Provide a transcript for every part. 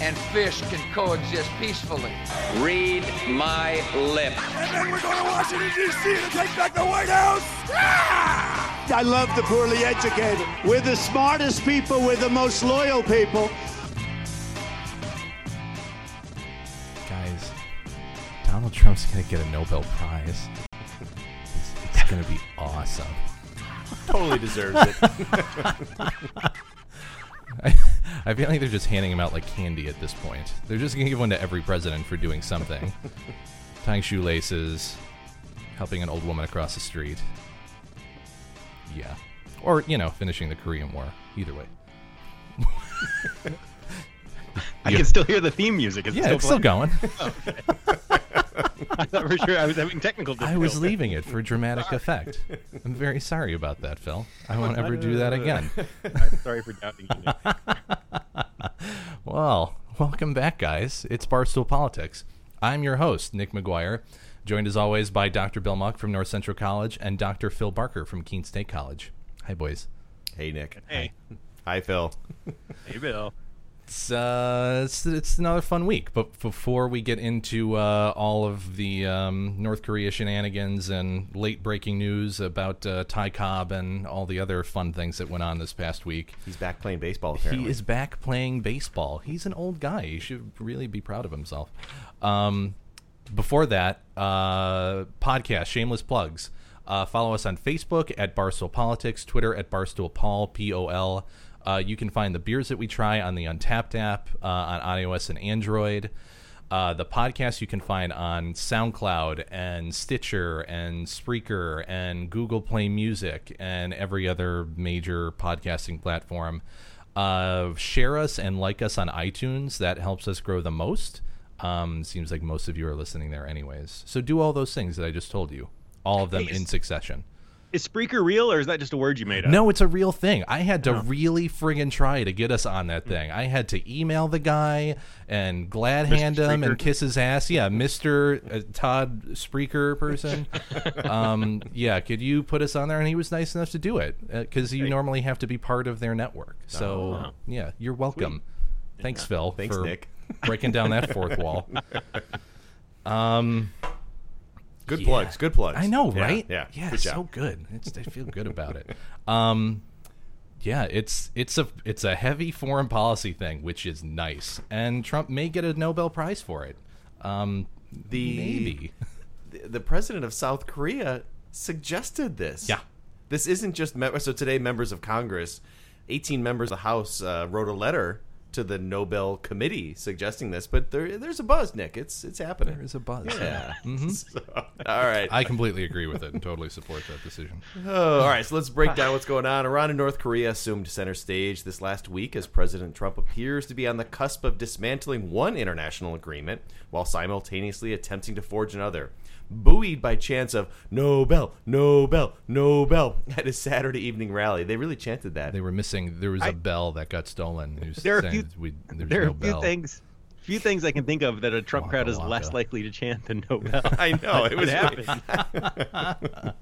and fish can coexist peacefully. Read my lips. And then we're going to Washington, D.C. to take back the White House. Ah! I love the poorly educated. We're the smartest people, we're the most loyal people. Guys, Donald Trump's going to get a Nobel Prize. It's, it's going to be awesome. Totally deserves it. I, I feel like they're just handing them out like candy at this point. They're just going to give one to every president for doing something. Tying shoelaces, helping an old woman across the street. Yeah. Or, you know, finishing the Korean War. Either way. I can still hear the theme music. Is yeah, it's still going. Oh, okay. I thought for sure I was having technical difficulties. I was leaving it for dramatic effect. I'm very sorry about that, Phil. I oh, won't ever do that again. I'm sorry for doubting you. well, welcome back, guys. It's Barstool Politics. I'm your host, Nick McGuire, joined as always by Dr. Bill Muck from North Central College and Dr. Phil Barker from Keene State College. Hi, boys. Hey, Nick. Hey. Hi, Phil. Hey, Bill. It's, uh, it's it's another fun week, but before we get into uh, all of the um, North Korea shenanigans and late breaking news about uh, Ty Cobb and all the other fun things that went on this past week, he's back playing baseball. Apparently. He is back playing baseball. He's an old guy. He should really be proud of himself. Um, before that, uh, podcast, shameless plugs. Uh, follow us on Facebook at Barstool Politics, Twitter at Barstool Paul P O L. Uh, you can find the beers that we try on the Untappd app uh, on iOS and Android. Uh, the podcast you can find on SoundCloud and Stitcher and Spreaker and Google Play Music and every other major podcasting platform. Uh, share us and like us on iTunes. That helps us grow the most. Um, seems like most of you are listening there, anyways. So do all those things that I just told you, all of them in succession. Is Spreaker real, or is that just a word you made up? No, it's a real thing. I had to oh. really friggin' try to get us on that thing. I had to email the guy and glad Mr. hand him and kiss his ass. Yeah, Mister uh, Todd Spreaker person. um, yeah, could you put us on there? And he was nice enough to do it because uh, you normally have to be part of their network. So oh. yeah, you're welcome. Sweet. Thanks, yeah. Phil. Thanks, Nick. breaking down that fourth wall. Um. Good yeah. plugs. Good plugs. I know, right? Yeah. Yeah. Good so good. It's, I feel good about it. Um, yeah, it's it's a it's a heavy foreign policy thing, which is nice, and Trump may get a Nobel Prize for it. Um, the maybe the, the president of South Korea suggested this. Yeah, this isn't just me- so today. Members of Congress, eighteen members of the House, uh, wrote a letter to the Nobel Committee suggesting this, but there, there's a buzz, Nick. It's it's happening. There is a buzz. Yeah. mm-hmm. so, all right. I completely agree with it and totally support that decision. Oh, all right. So let's break down what's going on. Iran and North Korea assumed center stage this last week as President Trump appears to be on the cusp of dismantling one international agreement while simultaneously attempting to forge another buoyed by chants of Nobel, Nobel, Nobel at a Saturday evening rally. They really chanted that. They were missing. There was a I, bell that got stolen. There are a few, we, there are a few bell. things. Few things I can think of that a Trump Waka crowd is waka. less likely to chant than Nobel. I know it was happened.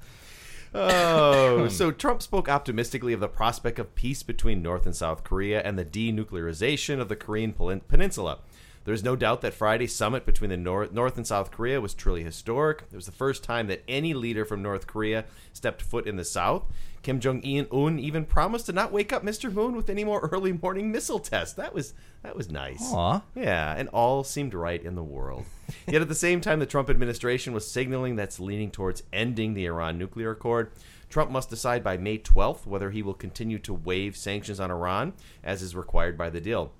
oh, so Trump spoke optimistically of the prospect of peace between North and South Korea and the denuclearization of the Korean Peninsula. There's no doubt that Friday's summit between the North, North and South Korea was truly historic. It was the first time that any leader from North Korea stepped foot in the South. Kim Jong Un even promised to not wake up Mr. Moon with any more early morning missile tests. That was that was nice. Aw. Yeah, and all seemed right in the world. Yet at the same time, the Trump administration was signaling that's leaning towards ending the Iran nuclear accord. Trump must decide by May 12th whether he will continue to waive sanctions on Iran, as is required by the deal.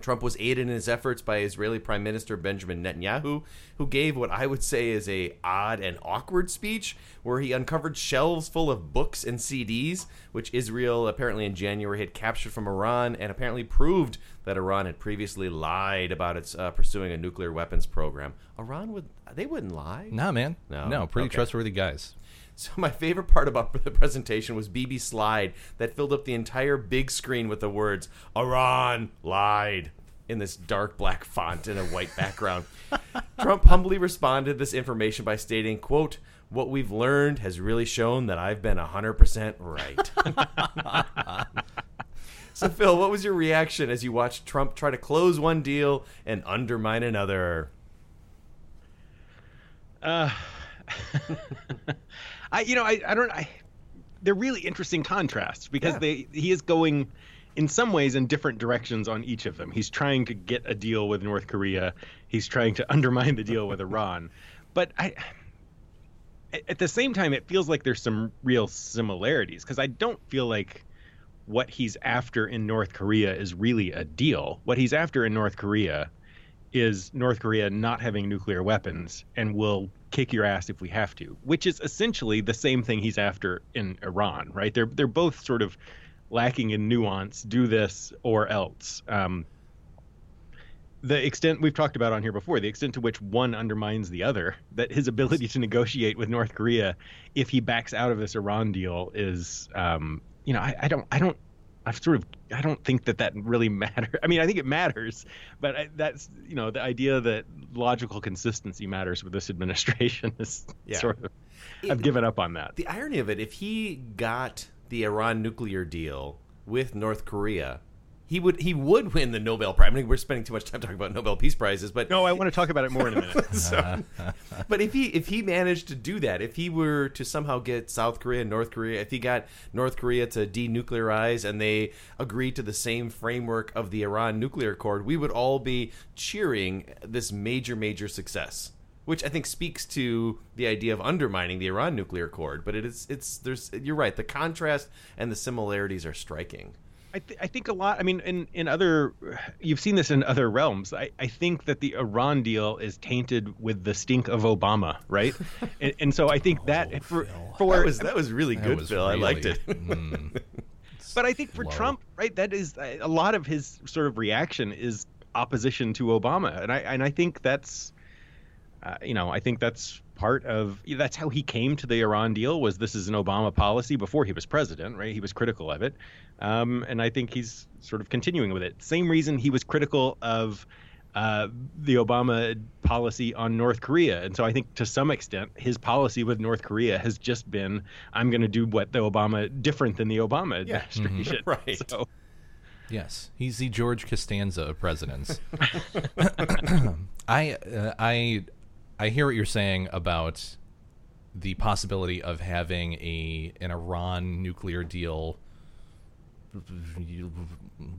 Trump was aided in his efforts by Israeli Prime Minister Benjamin Netanyahu, who gave what I would say is a odd and awkward speech, where he uncovered shelves full of books and CDs, which Israel apparently in January had captured from Iran, and apparently proved that Iran had previously lied about its uh, pursuing a nuclear weapons program. Iran would they wouldn't lie. Nah, man. No? no, pretty Okay. trustworthy guys. So my favorite part about the presentation was Bibi slide that filled up the entire big screen with the words "Iran lied" in this dark black font in a white background. Trump humbly responded to this information by stating, "quote What we've learned has really shown that I've been hundred percent right." so Phil, what was your reaction as you watched Trump try to close one deal and undermine another? Uh, I you know I, I don't I they're really interesting contrasts because Yeah. they he is going in some ways in different directions on each of them. He's trying to get a deal with North Korea. He's trying to undermine the deal with Iran. But I at- at the same time it feels like there's some real similarities because I don't feel like what he's after in North Korea is really a deal. What he's after in North Korea is North Korea not having nuclear weapons and will kick your ass if we have to, which is essentially the same thing he's after in Iran, right? They're they're both sort of lacking in nuance. Do this or else. Um, the extent we've talked about on here before, the extent to which one undermines the other, that his ability to negotiate with North Korea if he backs out of this Iran deal is, um, you know, I, I don't, I don't, I've sort of, I don't think that that really matters. I mean, I think it matters, but I, that's, you know, the idea that logical consistency matters with this administration is Yeah. sort of, I've given up on that. The irony of it, if he got the Iran nuclear deal with North Korea, he would he would win the Nobel Prize. I mean, we're spending too much time talking about Nobel Peace Prizes, but No, I want to talk about it more in a minute. so, but if he if he managed to do that, if he were to somehow get South Korea and North Korea, if he got North Korea to denuclearize and they agreed to the same framework of the Iran nuclear accord, we would all be cheering this major major success. Which I think speaks to the idea of undermining the Iran nuclear accord, but it is it's there's you're right the contrast and the similarities are striking. I, th- I think a lot. I mean, in, in other, you've seen this in other realms. I, I think that the Iran deal is tainted with the stink of Obama, right? and, and so I think that for for That was that was really That good, was Phil. I liked it. mm. but I think for low. Trump, right, that is a lot of his sort of reaction is opposition to Obama, and I and I think that's, uh, you know, I think that's part of that's how he came to the Iran deal was this is an Obama policy before he was president, right? He was critical of it, um, and I think he's sort of continuing with it. Same reason he was critical of. Uh, the Obama policy on North Korea. And so I think to some extent, his policy with North Korea has just been I'm going to do what the Obama, different than the Obama Yeah. administration. Right. So, Yes, he's the George Costanza of presidents. I uh, I I hear what you're saying about the possibility of having a an Iran nuclear deal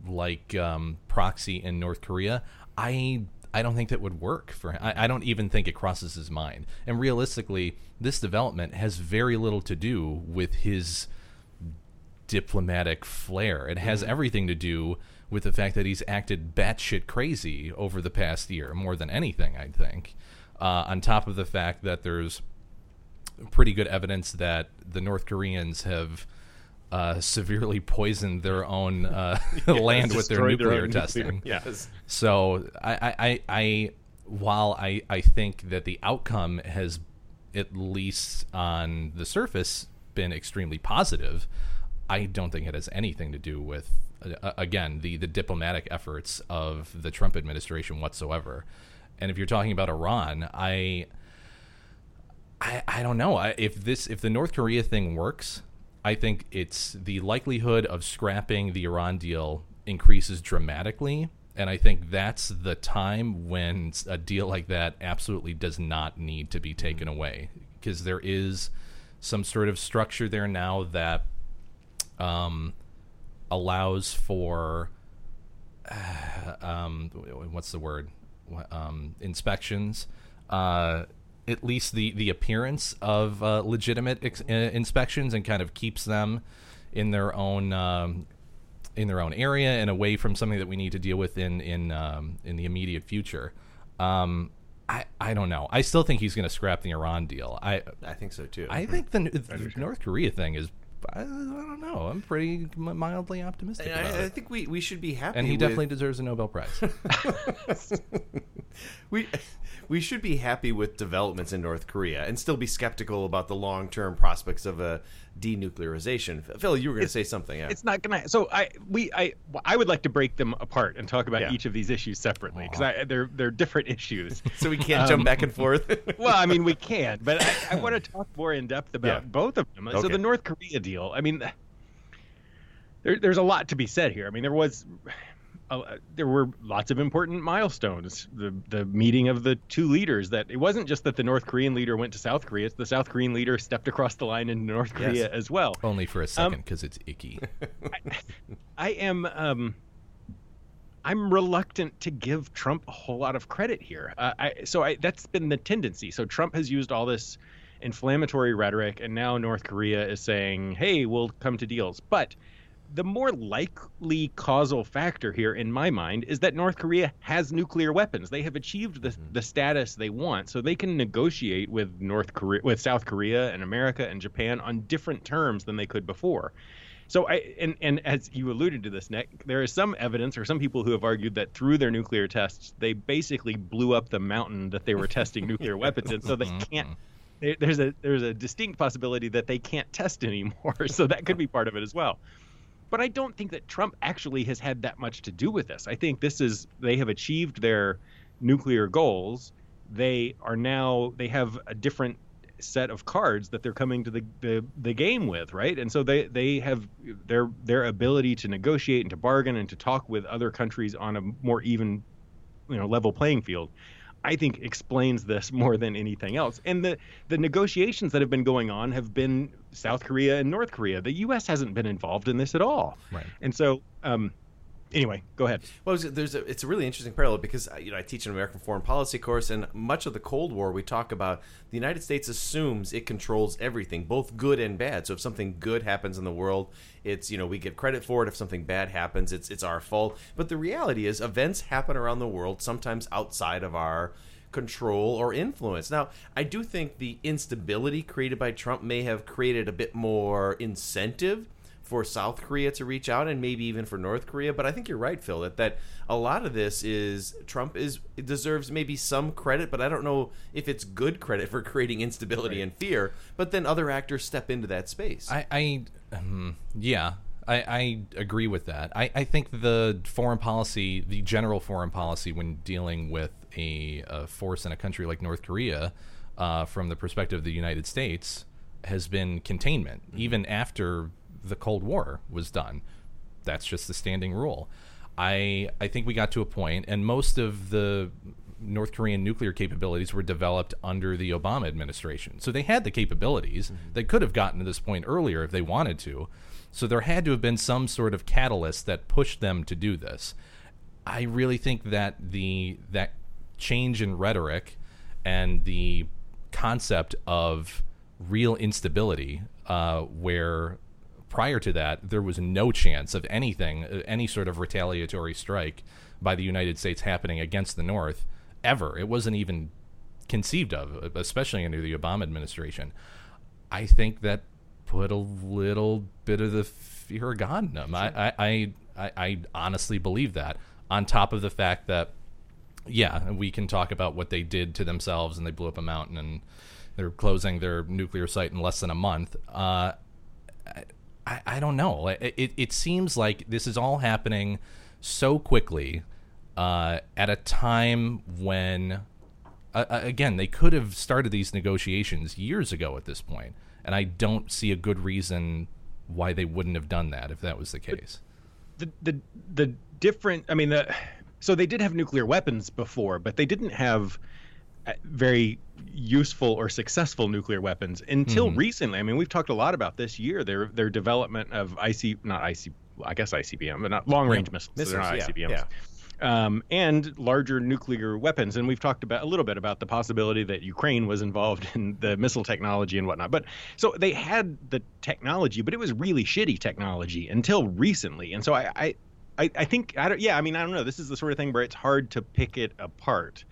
like um, proxy in North Korea. I I don't think that would work for him. I, I don't even think it crosses his mind. And realistically, this development has very little to do with his diplomatic flair. It has everything to do with the fact that he's acted batshit crazy over the past year, more than anything, I think. Uh, on top of the fact that there's pretty good evidence that the North Koreans have uh, severely poisoned their own uh, land with their destroyed their nuclear testing. nuclear- Yes. So I, I, I, I while I, I think that the outcome has, at least on the surface, been extremely positive, I don't think it has anything to do with, uh, again, the, the diplomatic efforts of the Trump administration whatsoever. And if you're talking about Iran, I, I, I don't know. I, if this if the North Korea thing works, I think it's the likelihood of scrapping the Iran deal increases dramatically, and I think that's the time when a deal like that absolutely does not need to be taken away. Because there is some sort of structure there now that um, allows for uh, um, what's the word um, inspections uh, at least the the appearance of uh, legitimate ex- uh, inspections and kind of keeps them in their own um, in their own area and away from something that we need to deal with in in um, in the immediate future. Um, I I don't know. I still think he's going to scrap the Iran deal. I I think so too. I think the, the North Korea thing is I, I don't know. I'm pretty mildly optimistic I, I think we, we should be happy. And he with- definitely deserves a Nobel Prize. we we should be happy with developments in North Korea and still be skeptical about the long term prospects of a denuclearization. Phil, you were going to say something. Yeah. It's not gonna. So I we I I would like to break them apart and talk about Yeah. each of these issues separately because they're they're different issues. so we can't jump Um, back and forth. well, I mean, we can, but I, I want to talk more in depth about Yeah. both of them. So the North Korea deal. I mean, there, there's a lot to be said here. I mean, there was. Uh, there were lots of important milestones. The the meeting of the two leaders. That it wasn't just that the North Korean leader went to South Korea. It's the South Korean leader stepped across the line into North Yes. Korea as well. Only for a second Um, because it's icky. I am um I'm reluctant to give Trump a whole lot of credit here. Uh, I, so I, that's been the tendency. So Trump has used all this inflammatory rhetoric, and now North Korea is saying, "Hey, we'll come to deals." But the more likely causal factor here, in my mind, is that North Korea has nuclear weapons. They have achieved the, mm-hmm. the status they want, so they can negotiate with North Korea, with South Korea, and America and Japan on different terms than they could before. So I and and as you alluded to this, Nick, there is some evidence or some people who have argued that through their nuclear tests, they basically blew up the mountain that they were testing nuclear weapons in, so they mm-hmm. can't. there- There's a there's a distinct possibility that they can't test anymore, so that could be part of it as well. But I don't think that Trump actually has had that much to do with this. I think this is they have achieved their nuclear goals. They are now they have a different set of cards that they're coming to the, the, the game with, right? And so they, they have their their ability to negotiate and to bargain and to talk with other countries on a more even you know level playing field. I think explains this more than anything else. And the the negotiations that have been going on have been South Korea and North Korea. The U.S. hasn't been involved in this at all. Right. And so, um, anyway, go ahead. Well, there's a, it's a really interesting parallel because uh, you know I teach an American foreign policy course, and much of the Cold War we talk about the United States assumes it controls everything, both good and bad. So if something good happens in the world, it's you know we get credit for it. If something bad happens, it's it's our fault. But the reality is, events happen around the world, sometimes outside of our control or influence. Now, I do think the instability created by Trump may have created a bit more incentive for South Korea to reach out and maybe even for North Korea. But I think you're right, Phil, that, that a lot of this is Trump is deserves maybe some credit, but I don't know if it's good credit for creating instability and fear. But then other actors step into that space. I, I um, yeah, I, I agree with that. I, I think the foreign policy, the general foreign policy, when dealing with a, a force in a country like North Korea, uh, from the perspective of the United States, has been containment, even after the Cold War was done. That's just the standing rule. I I think we got to a point, and most of the North Korean nuclear capabilities were developed under the Obama administration. So they had the capabilities. They could have gotten to this point earlier if they wanted to. So there had to have been some sort of catalyst that pushed them to do this. I really think that the that change in rhetoric and the concept of real instability, uh, where prior to that there was no chance of anything, uh, any sort of retaliatory strike by the United States happening against the North ever. It wasn't even conceived of, especially under the Obama administration. I think that put a little bit of the fear of God in them. I, I, I, I honestly believe that. On top of the fact that, yeah, we can talk about what they did to themselves and they blew up a mountain and they're closing their nuclear site in less than a month. Uh, I, I don't know. It, it, it seems like this is all happening so quickly uh, at a time when, uh, again, they could have started these negotiations years ago at this point, and I don't see a good reason why they wouldn't have done that if that was the case. the the the different i mean the so they did have nuclear weapons before but they didn't have uh, very useful or successful nuclear weapons until Mhm. recently i mean we've talked a lot about this year their their development of ic not ic i guess icbm but not long range Yeah, missiles, missiles, they're not yeah, icbms yeah. Um, and larger nuclear weapons. And we've talked about a little bit about the possibility that Ukraine was involved in the missile technology and whatnot. But so they had the technology, but it was really shitty technology until recently. And so I, I, I, I think I don't. Yeah, I mean, I don't know. This is the sort of thing where it's hard to pick it apart.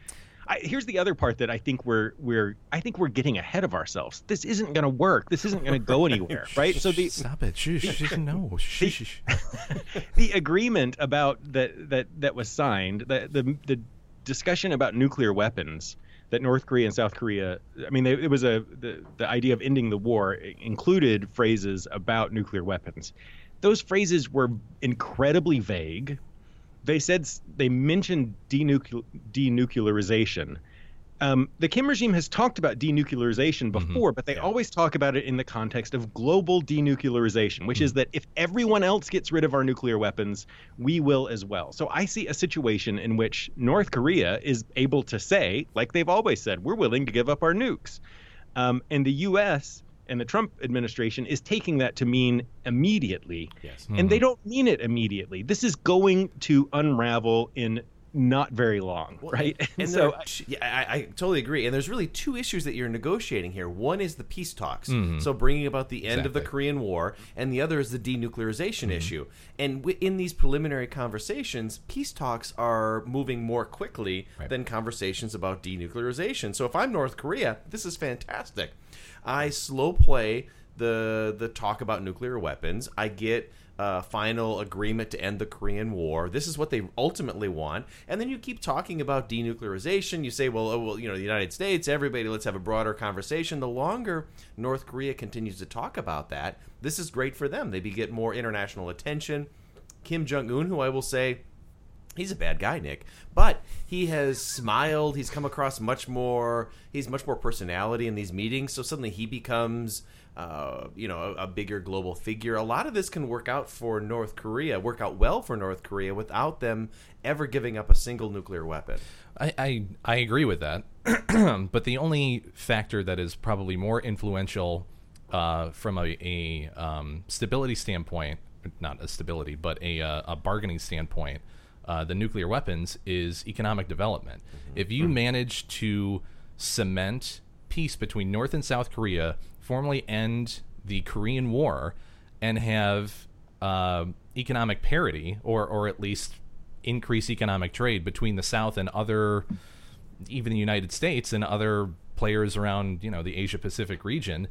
I, here's the other part that I think we're we're I think we're getting ahead of ourselves. This isn't going to work. This isn't going to go anywhere, right? So the stop it. Shh, no. Shh, shh. the agreement about that that that was signed, the the the discussion about nuclear weapons that North Korea and South Korea, I mean, they, it was a the, the idea of ending the war included phrases about nuclear weapons. Those phrases were incredibly vague. They said they mentioned denucle- denuclearization, um, the Kim regime has talked about denuclearization Mm-hmm. before, but they always talk about it in the context of global denuclearization, which Mm-hmm. is that if everyone else gets rid of our nuclear weapons, we will as well. So I see a situation in which North Korea is able to say, like they've always said, we're willing to give up our nukes. Um, and the U.S. and the Trump administration is taking that to mean immediately. Yes. And they don't mean it immediately. This is going to unravel in not very long, right? And so so, yeah, I, I totally agree. And there's really two issues that you're negotiating here. One is the peace talks, Mhm. so bringing about the end of the Korean War, and the other is the denuclearization Mm-hmm. issue. And w- in these preliminary conversations, peace talks are moving more quickly Right. than conversations about denuclearization. So if I'm North Korea, this is fantastic. I slow play the the talk about nuclear weapons. I get a final agreement to end the Korean War. This is what they ultimately want. And then you keep talking about denuclearization. You say, well, oh, well, you know, the United States, everybody, let's have a broader conversation. The longer North Korea continues to talk about that, this is great for them. They get more international attention. Kim Jong Un, who I will say he's a bad guy, Nick, but he has smiled. He's come across much more. He's much more personality in these meetings. So suddenly he becomes, uh, you know, a, a bigger global figure. A lot of this can work out for North Korea, work out well for North Korea without them ever giving up a single nuclear weapon. I, I, I agree with that. but the only factor that is probably more influential uh, from a, a um, stability standpoint, not a stability, but a, uh, a bargaining standpoint, uh, the nuclear weapons is economic development. If you manage to cement peace between North and South Korea, formally end the Korean War, and have uh, economic parity, or or at least increase economic trade between the South and other, even the United States and other players around you know the Asia Pacific region.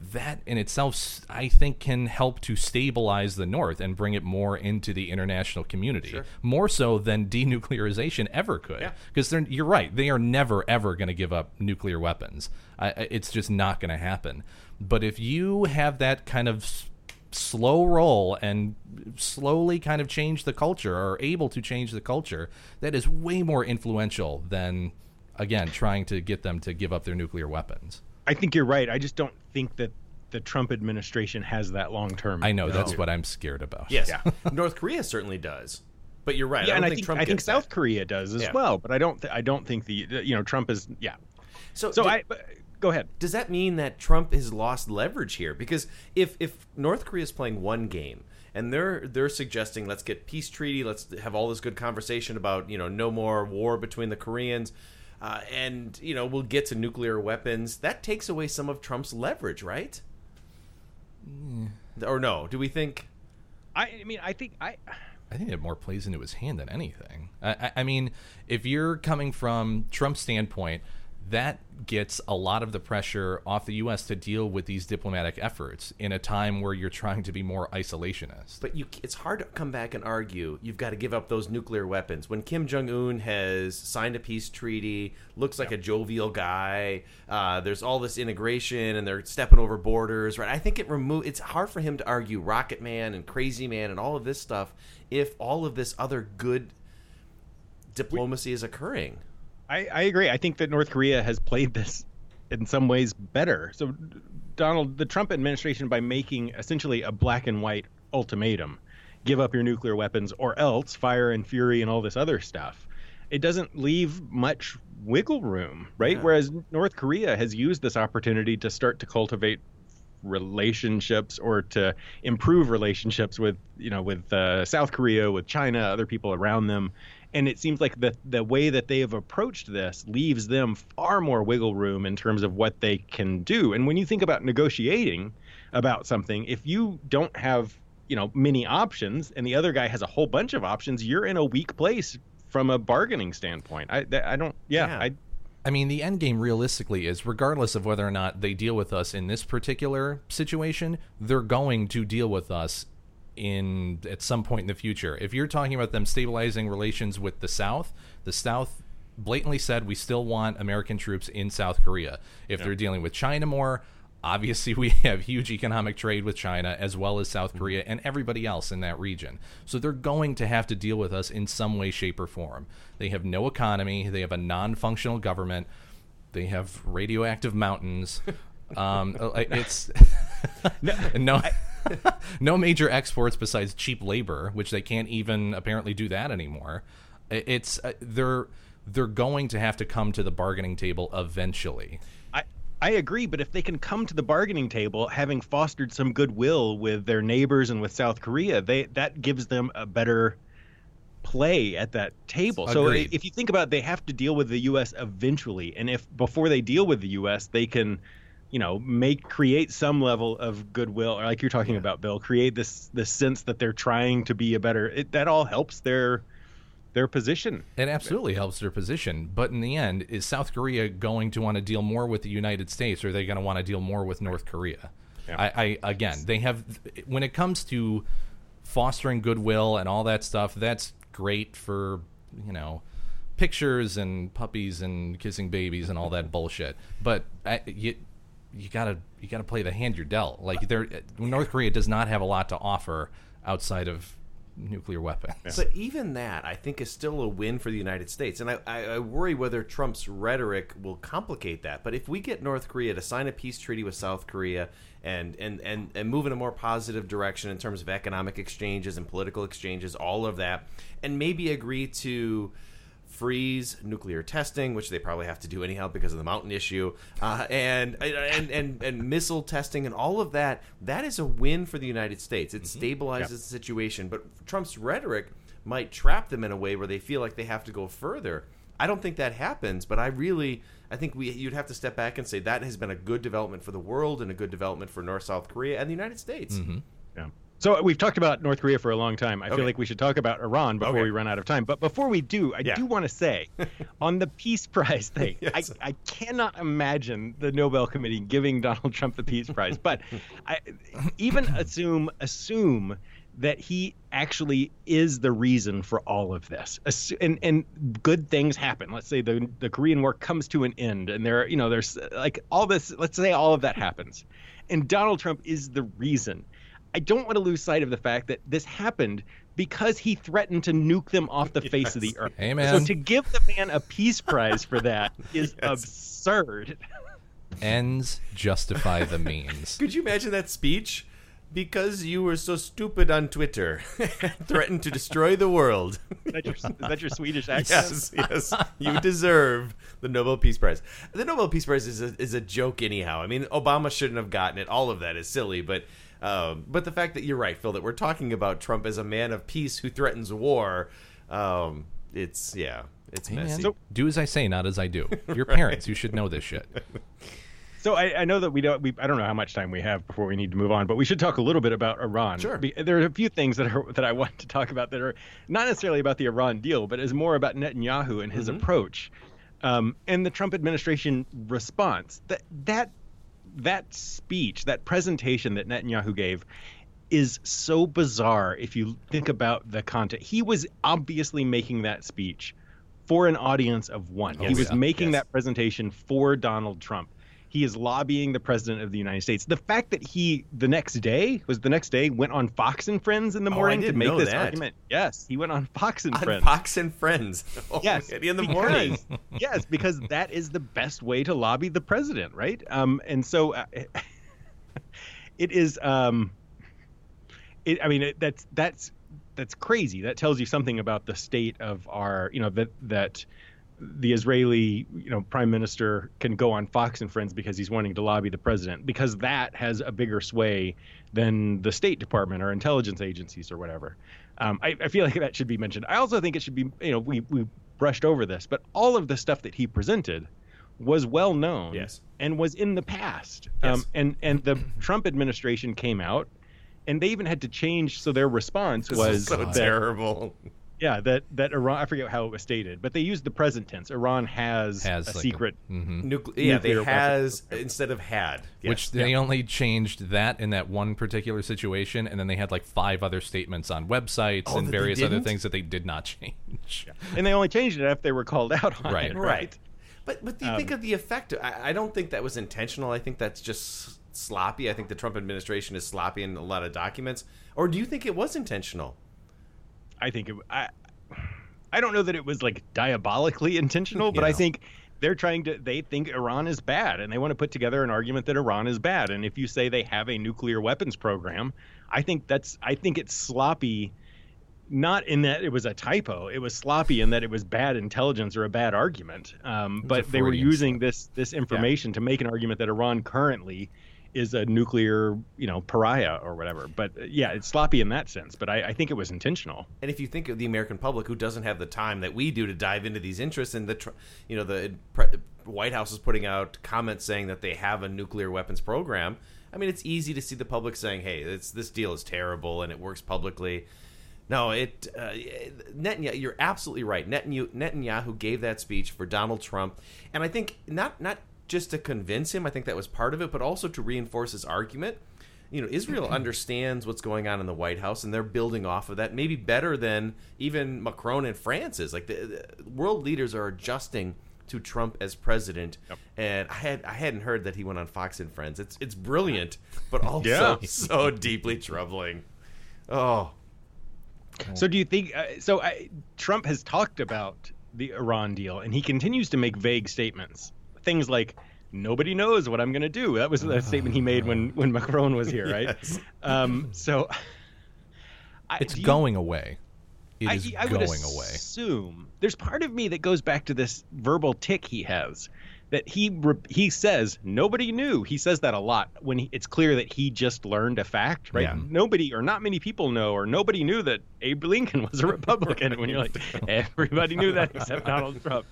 That in itself, I think, can help to stabilize the North and bring it more into the international community, more so than denuclearization ever could. Because you're right; they are never ever going to give up nuclear weapons. I, it's just not going to happen. But if you have that kind of s- slow roll and slowly kind of change the culture or are able to change the culture, that is way more influential than again trying to get them to give up their nuclear weapons. I think you're right. I just don't think that the Trump administration has that long term. I know that's what I'm scared about. Yes, North Korea certainly does. But you're right. Yeah, I and don't I think, think Trump I think South that. Korea does as Yeah. well. But I don't th- I don't think the you know Trump is yeah. So, So did- I but- go ahead. does that mean that Trump has lost leverage here? Because if if North Korea is playing one game and they're they're suggesting let's get peace treaty, let's have all this good conversation about you know no more war between the Koreans, uh, and you know we'll get to nuclear weapons. That takes away some of Trump's leverage, right? Or no? Do we think? I, I mean I think I I think it more plays into his hand than anything. I, I, I mean, if you're coming from Trump's standpoint, that gets a lot of the pressure off the U.S. to deal with these diplomatic efforts in a time where you're trying to be more isolationist. But you, it's hard to come back and argue you've got to give up those nuclear weapons when Kim Jong Un has signed a peace treaty, looks like a jovial guy. Uh, there's all this integration, and they're stepping over borders. Right? I think it remove. It's hard for him to argue Rocket Man and Crazy Man and all of this stuff if all of this other good diplomacy is occurring. I, I agree. I think that North Korea has played this in some ways better. So, Donald, the Trump administration, by making essentially a black and white ultimatum, give up your nuclear weapons or else fire and fury and all this other stuff, it doesn't leave much wiggle room, right? Yeah. Whereas North Korea has used this opportunity to start to cultivate relationships or to improve relationships with you know with uh, South Korea, with China, other people around them, and it seems like the the way that they have approached this leaves them far more wiggle room in terms of what they can do. And when you think about negotiating about something, if you don't have you know many options and the other guy has a whole bunch of options, you're in a weak place from a bargaining standpoint. I I don't yeah, Yeah. I I mean, the end game realistically is regardless of whether or not they deal with us in this particular situation, they're going to deal with us in at some point in the future. If you're talking about them stabilizing relations with the South, the South blatantly said we still want American troops in South Korea. If they're dealing with China more, obviously we have huge economic trade with China as well as South Korea and everybody else in that region. So they're going to have to deal with us in some way shape or form. They have no economy, they have a non-functional government, they have radioactive mountains. Um, uh, it's no no major exports besides cheap labor, which they can't even apparently do that anymore. It's uh, they're they're going to have to come to the bargaining table eventually. I, I agree, but if they can come to the bargaining table having fostered some goodwill with their neighbors and with South Korea, they that gives them a better play at that table. So if you think about it, they have to deal with the US eventually. And if before they deal with the US, they can you know make create some level of goodwill or like you're talking about bill create this this sense that they're trying to be a better it, that all helps their their position It absolutely helps their position, but in the end, is South Korea going to want to deal more with the United States, or are they going to want to deal more with North Korea? I, I again, they have when it comes to fostering goodwill and all that stuff. That's great for you know pictures and puppies and kissing babies and all that bullshit. But I, you you gotta you gotta play the hand you're dealt. Like there, North Korea does not have a lot to offer outside of nuclear weapons. But even that, I think, is still a win for the United States. And I, I, I worry whether Trump's rhetoric will complicate that. But if we get North Korea to sign a peace treaty with South Korea and, and, and, and move in a more positive direction in terms of economic exchanges and political exchanges, all of that, and maybe agree to freeze nuclear testing, which they probably have to do anyhow because of the mountain issue, uh, and, and and and missile testing and all of that. That is a win for the United States. It stabilizes the situation. But Trump's rhetoric might trap them in a way where they feel like they have to go further. I don't think that happens, but I really I think we you'd have to step back and say that has been a good development for the world and a good development for North South Korea and the United States. Yeah. So we've talked about North Korea for a long time. I Okay. feel like we should talk about Iran before Okay. we run out of time. But before we do, I Yeah. do want to say on the Peace Prize thing, Yes. I, I cannot imagine the Nobel Committee giving Donald Trump the Peace Prize. But I even assume assume that he actually is the reason for all of this. And and good things happen. Let's say the the Korean War comes to an end and there you know there's like all this let's say all of that happens. And Donald Trump is the reason. I don't want to lose sight of the fact that this happened because he threatened to nuke them off the face of the earth. Hey, man. So to give the man a peace prize for that is absurd. Ends justify the means. Could you imagine that speech? Because you were so stupid on Twitter, threatened to destroy the world. Is that your, is that your Swedish accent? yes, yes, you deserve the Nobel Peace Prize. The Nobel Peace Prize is a, is a joke, anyhow. I mean, Obama shouldn't have gotten it. All of that is silly, but um, but the fact that you're right, Phil, that we're talking about Trump as a man of peace who threatens war, um, it's yeah, it's Hey, man, messy. do as I say, not as I do. Your parents, you should know this shit. So I, I know that we don't. We, I don't know how much time we have before we need to move on, but we should talk a little bit about Iran. Sure. Be- there are a few things that are that I want to talk about that are not necessarily about the Iran deal, but is more about Netanyahu and his approach, um, and the Trump administration response. That that that speech, that presentation that Netanyahu gave, is so bizarre if you think about the content. He was obviously making that speech for an audience of one. he Yes. was Yeah. making Yes. that presentation for Donald Trump. He is lobbying the president of the United States. The fact that he the next day was the next day went on Fox and Friends in the Oh, morning to make this that. argument. Yes, he went on Fox and on Friends. Fox and Friends. Oh, Yes, in the because- morning. yes, because that is the best way to lobby the president, right? Um, and so uh, it is. Um, it, I mean, it, that's that's that's crazy. That tells you something about the state of our, you know, that that the Israeli, you know, prime minister can go on Fox and Friends because he's wanting to lobby the president because that has a bigger sway than the State Department or intelligence agencies or whatever. Um, I, I feel like that should be mentioned. I also think it should be, you know, we we brushed over this, but all of the stuff that he presented was well known Yes. and was in the past. Yes. Um, and and the Trump administration came out, and they even had to change. So their response was so terrible. Yeah, that that Iran. I forget how it was stated, but they used the present tense. Iran has, Has, a like, a- secret. mhm. Nucle- yeah, they nuclear weapons has program. instead of had. Yes. Which they only changed that in that one particular situation, and then they had like five other statements on websites Oh, and various other things that they did not change. and they only changed it after they were called out on Right. it. right. But but do you Um, think of the effect? I, I don't think that was intentional. I think that's just sloppy. I think the Trump administration is sloppy in a lot of documents. Or do you think it was intentional? I think it. I, I don't know that it was like diabolically intentional, but I think they're trying to. They think Iran is bad, and they want to put together an argument that Iran is bad. And if you say they have a nuclear weapons program, I think that's. I think it's sloppy. Not in that it was a typo. It was sloppy in that it was bad intelligence or a bad argument. Um, but they were using this this information to make an argument that Iran currently is a nuclear, you know, pariah or whatever. But uh, yeah, it's sloppy in that sense. But I, I think it was intentional. And if you think of the American public who doesn't have the time that we do to dive into these interests, and the you know the White House is putting out comments saying that they have a nuclear weapons program. I mean, it's easy to see the public saying, "Hey, this deal is terrible," and it works publicly. No, it uh, Netanyahu. You're absolutely right. Netanyahu gave that speech for Donald Trump, and I think not not just to convince him. I think that was part of it, but also to reinforce his argument. You know, Israel understands what's going on in the White House, and they're building off of that. Maybe better than even Macron and France is. Like the, the world leaders are adjusting to Trump as president, and I had I hadn't heard that he went on Fox and Friends. It's it's brilliant, but also Yeah. so deeply troubling. Oh, So do you think? Uh, so I, Trump has talked about the Iran deal, and he continues to make vague statements. Things like "Nobody knows what I'm going to do." That was the statement he made when when Macron was here, right? Yes. Um, so I, It's you- going away. It I, is I would going away. assume there's part of me that goes back to this verbal tick he has that he he says nobody knew. He says that a lot when he, it's clear that he just learned a fact, right? Yeah. Nobody or not many people know or nobody knew that Abe Lincoln was a Republican. when you're like everybody knew that except Donald Trump.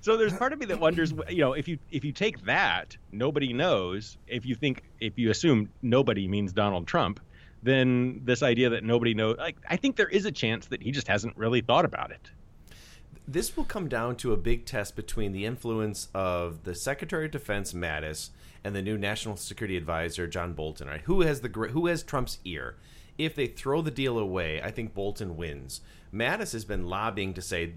So there's part of me that wonders, you know, if you if you take that nobody knows, if you think if you assume nobody means Donald Trump, then this idea that nobody knows, like I think there is a chance that he just hasn't really thought about it. this will come down to a big test between the influence of the Secretary of Defense Mattis and the new National Security Advisor John Bolton. Right? Who has the who has Trump's ear? If they throw the deal away, I think Bolton wins. Mattis has been lobbying to say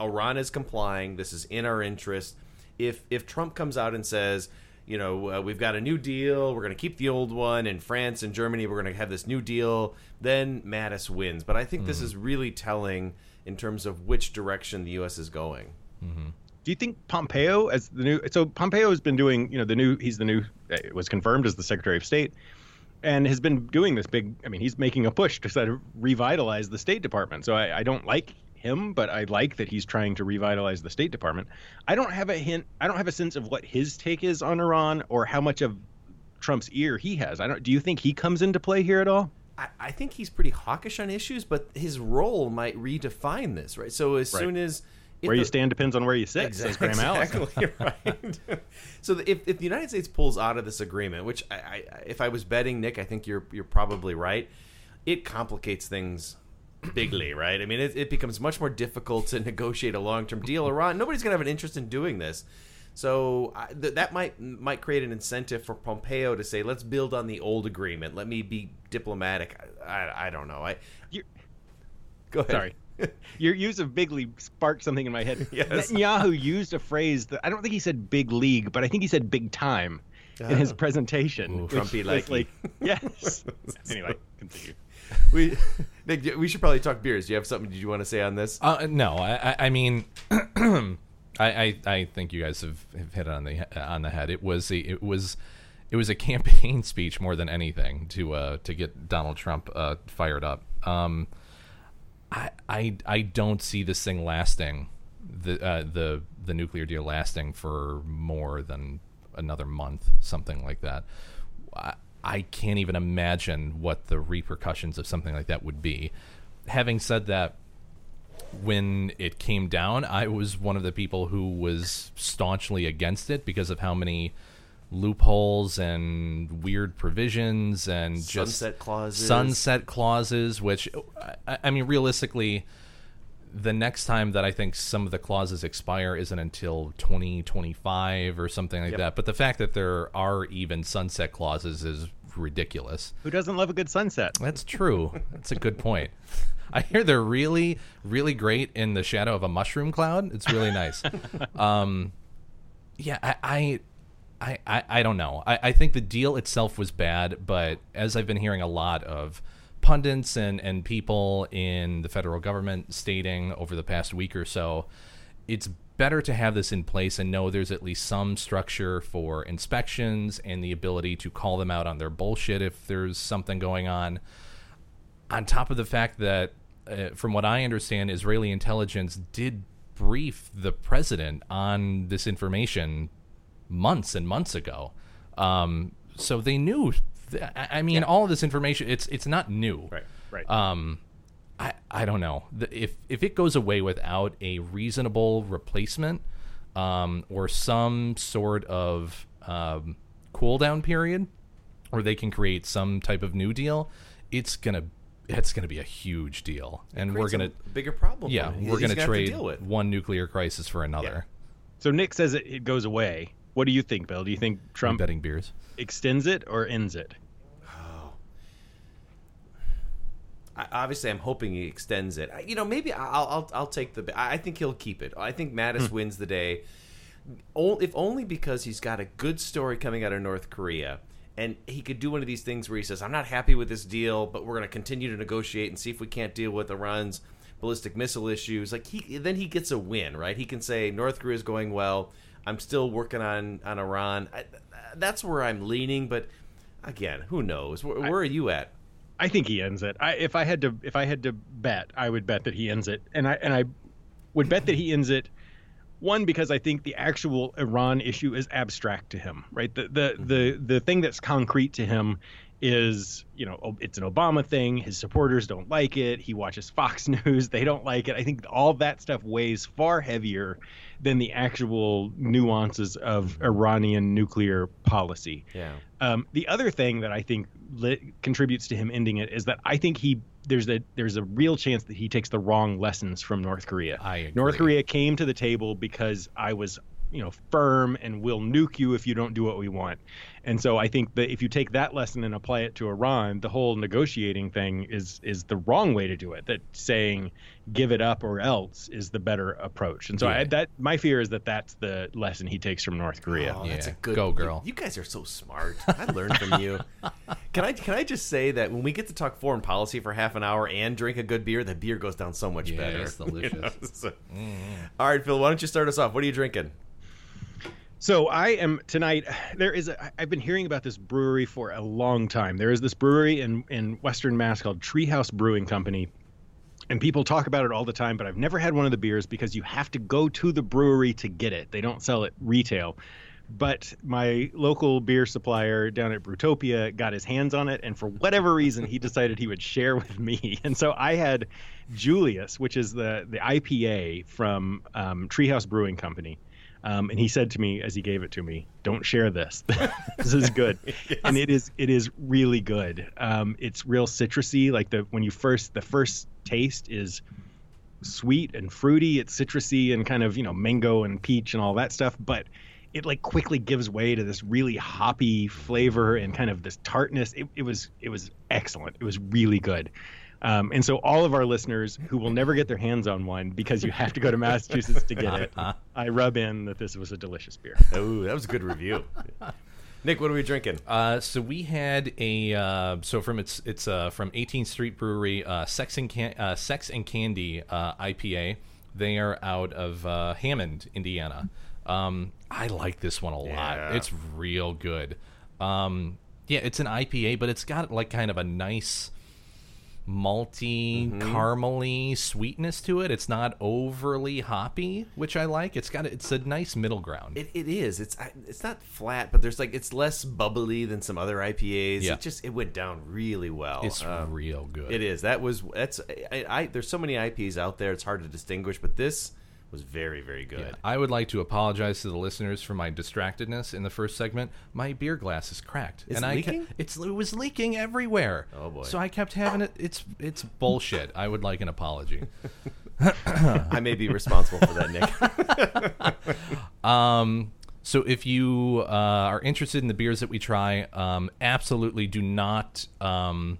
Iran is complying. This is in our interest. If if Trump comes out and says, you know, uh, we've got a new deal, we're going to keep the old one, in France and Germany, we're going to have this new deal, then Mattis wins. But I think this mm-hmm. is really telling in terms of which direction the U.S. is going. Mm-hmm. Do you think Pompeo, as the new, so Pompeo has been doing, you know, the new, he's the new, it was confirmed as the Secretary of State, and has been doing this big, I mean, he's making a push to sort of revitalize the State Department. So I, I don't like him, but I like that he's trying to revitalize the State Department. I don't have a hint, I don't have a sense of what his take is on Iran or how much of Trump's ear he has. I don't, do you think he comes into play here at all? I, I think he's pretty hawkish on issues, but his role might redefine this, right? So as Right. soon as Where you stand depends on where you sit, says Graham Allison. Exactly right. so if, if the United States pulls out of this agreement, which I, I, if I was betting, Nick, I think you're you're probably right. It complicates things bigly, right? I mean, it, it becomes much more difficult to negotiate a long term deal. Iran, nobody's going to have an interest in doing this. So I, th- that might might create an incentive for Pompeo to say, "Let's build on the old agreement. Let me be diplomatic." I, I, I don't know. I You're- go ahead. Sorry. Your use of big league sparked something in my head. Yes. Netanyahu used a phrase that I don't think he said big league, but I think he said big time in his ah. presentation. which Trumpy was likey. yes. anyway, continue. we Nick, we should probably talk beers. Do you have something? Did you want to say on this? Uh, no, I, I, mean, I, I, I think you guys have, have hit on the on the head. It was a, it was, it was a campaign speech more than anything to uh, to get Donald Trump uh, fired up. Um, I, I, I don't see this thing lasting, the uh, the the nuclear deal lasting for more than another month, something like that. I, I can't even imagine what the repercussions of something like that would be. Having said that, when it came down, I was one of the people who was staunchly against it because of how many loopholes and weird provisions and just Sunset clauses. sunset clauses. Which I, I mean, realistically, the next time that I think some of the clauses expire isn't until 2025 or something like Yep. that. But the fact that there are even sunset clauses is ridiculous. Who doesn't love a good sunset? That's true. That's a good point. I hear they're really, really great in the shadow of a mushroom cloud. It's really nice. um, yeah, I, I, I, I, I don't know. I, I think the deal itself was bad, but as I've been hearing a lot of pundits and, and people in the federal government stating over the past week or so, it's better to have this in place and know there's at least some structure for inspections and the ability to call them out on their bullshit if there's something going on. On top of the fact that, uh, from what I understand, Israeli intelligence did brief the president on this information months and months ago. Um, so they knew. Th- I I mean, all of this information. It's it's not new. Right. Right. Um, I I don't know The- if if it goes away without a reasonable replacement, um, or some sort of um, cool down period, or they can create some type of new deal. It's gonna it's gonna be a huge deal, and we're gonna bigger problem Yeah, we're gonna gonna have to trade deal with. one nuclear crisis for another. So Nick says it, it goes away. What do you think, Bill? Do you think Trump betting beers extends it or ends it? I, obviously, I'm hoping he extends it. I, you know, maybe I'll, I'll I'll take the. I I think he'll keep it. I think Mattis Hmm. wins the day, if only because he's got a good story coming out of North Korea, and he could do one of these things where he says, "I'm not happy with this deal, but we're going to continue to negotiate and see if we can't deal with Iran's ballistic missile issues." Like he, then he gets a win, right? He can say North Korea is going well. I'm still working on on Iran. I, that's where I'm leaning, but again, who knows? Where, where are you at? I think he ends it. I, if I had to, if I had to bet, I would bet that he ends it, and I and I would bet that he ends it. One because I think the actual Iran issue is abstract to him, right? The the mm-hmm. the the thing that's concrete to him is you know it's an Obama thing. His supporters don't like it. He watches Fox News. They don't like it. I think all that stuff weighs far heavier than the actual nuances of Iranian nuclear policy. Yeah. Um, the other thing that I think li- contributes to him ending it is that I think he there's a there's a real chance that he takes the wrong lessons from North Korea. I agree. North Korea came to the table because I was you know firm and we'll nuke you if you don't do what we want. And so I think that if you take that lesson and apply it to Iran, the whole negotiating thing is is the wrong way to do it. That saying give it up or else is the better approach. And so I, that my fear is that that's the lesson he takes from North Korea. Oh, that's a good go, girl. You, guys are so smart. I learned from you. Can I can I just say that when we get to talk foreign policy for half an hour and drink a good beer, the beer goes down so much Yeah, better. it's You delicious. know, so- mm-hmm. All right, Phil, why don't you start us off? What are you drinking? So I am tonight. There is. A, I've been hearing about this brewery for a long time. There is this brewery in in Western Mass called Treehouse Brewing Company, and people talk about it all the time. But I've never had one of the beers because you have to go to the brewery to get it. They don't sell it retail. But my local beer supplier down at Brutopia got his hands on it, and for whatever reason, he decided he would share with me. And so I had Julius, which is the the IPA from um, Treehouse Brewing Company. Um, and he said to me as he gave it to me, "Don't share this. this is good." And it is it is really good. Um, it's real citrusy. Like the when you first the first taste is sweet and fruity. It's citrusy and kind of you know mango and peach and all that stuff. But it like quickly gives way to this really hoppy flavor and kind of this tartness. It, it was it was excellent. It was really good. Um, and so all of our listeners who will never get their hands on one because you have to go to Massachusetts to get it, I rub in that this was a delicious beer. Oh, that was a good review. Nick, what are we drinking? Uh, so we had a uh, so from it's it's uh, from 18th Street Brewery, uh, Sex and Can- uh, Sex and Candy uh, IPA. They are out of uh, Hammond, Indiana. Um, I like this one a lot. Yeah. It's real good. Um, yeah, it's an IPA, but it's got like kind of a nice malty, Mm-hmm. caramely sweetness to it. It's not overly hoppy, which I like. It's got it's a nice middle ground. It, it is. It's it's not flat, but there's like it's less bubbly than some other IPAs. Yeah. It just it went down really well. it's Um, real good. It is. That was that's I, I there's so many IPs out there. It's hard to distinguish, but this was very, very good. I would like to apologize to the listeners for my distractedness in the first segment. My beer glass is cracked, Is and I leaking? Ke- it's it was leaking everywhere. Oh, boy. So I kept having it. It's it's bullshit. I would like an apology. I may be responsible for that, Nick. Um, so if you uh, are interested in the beers that we try, um, absolutely do not um,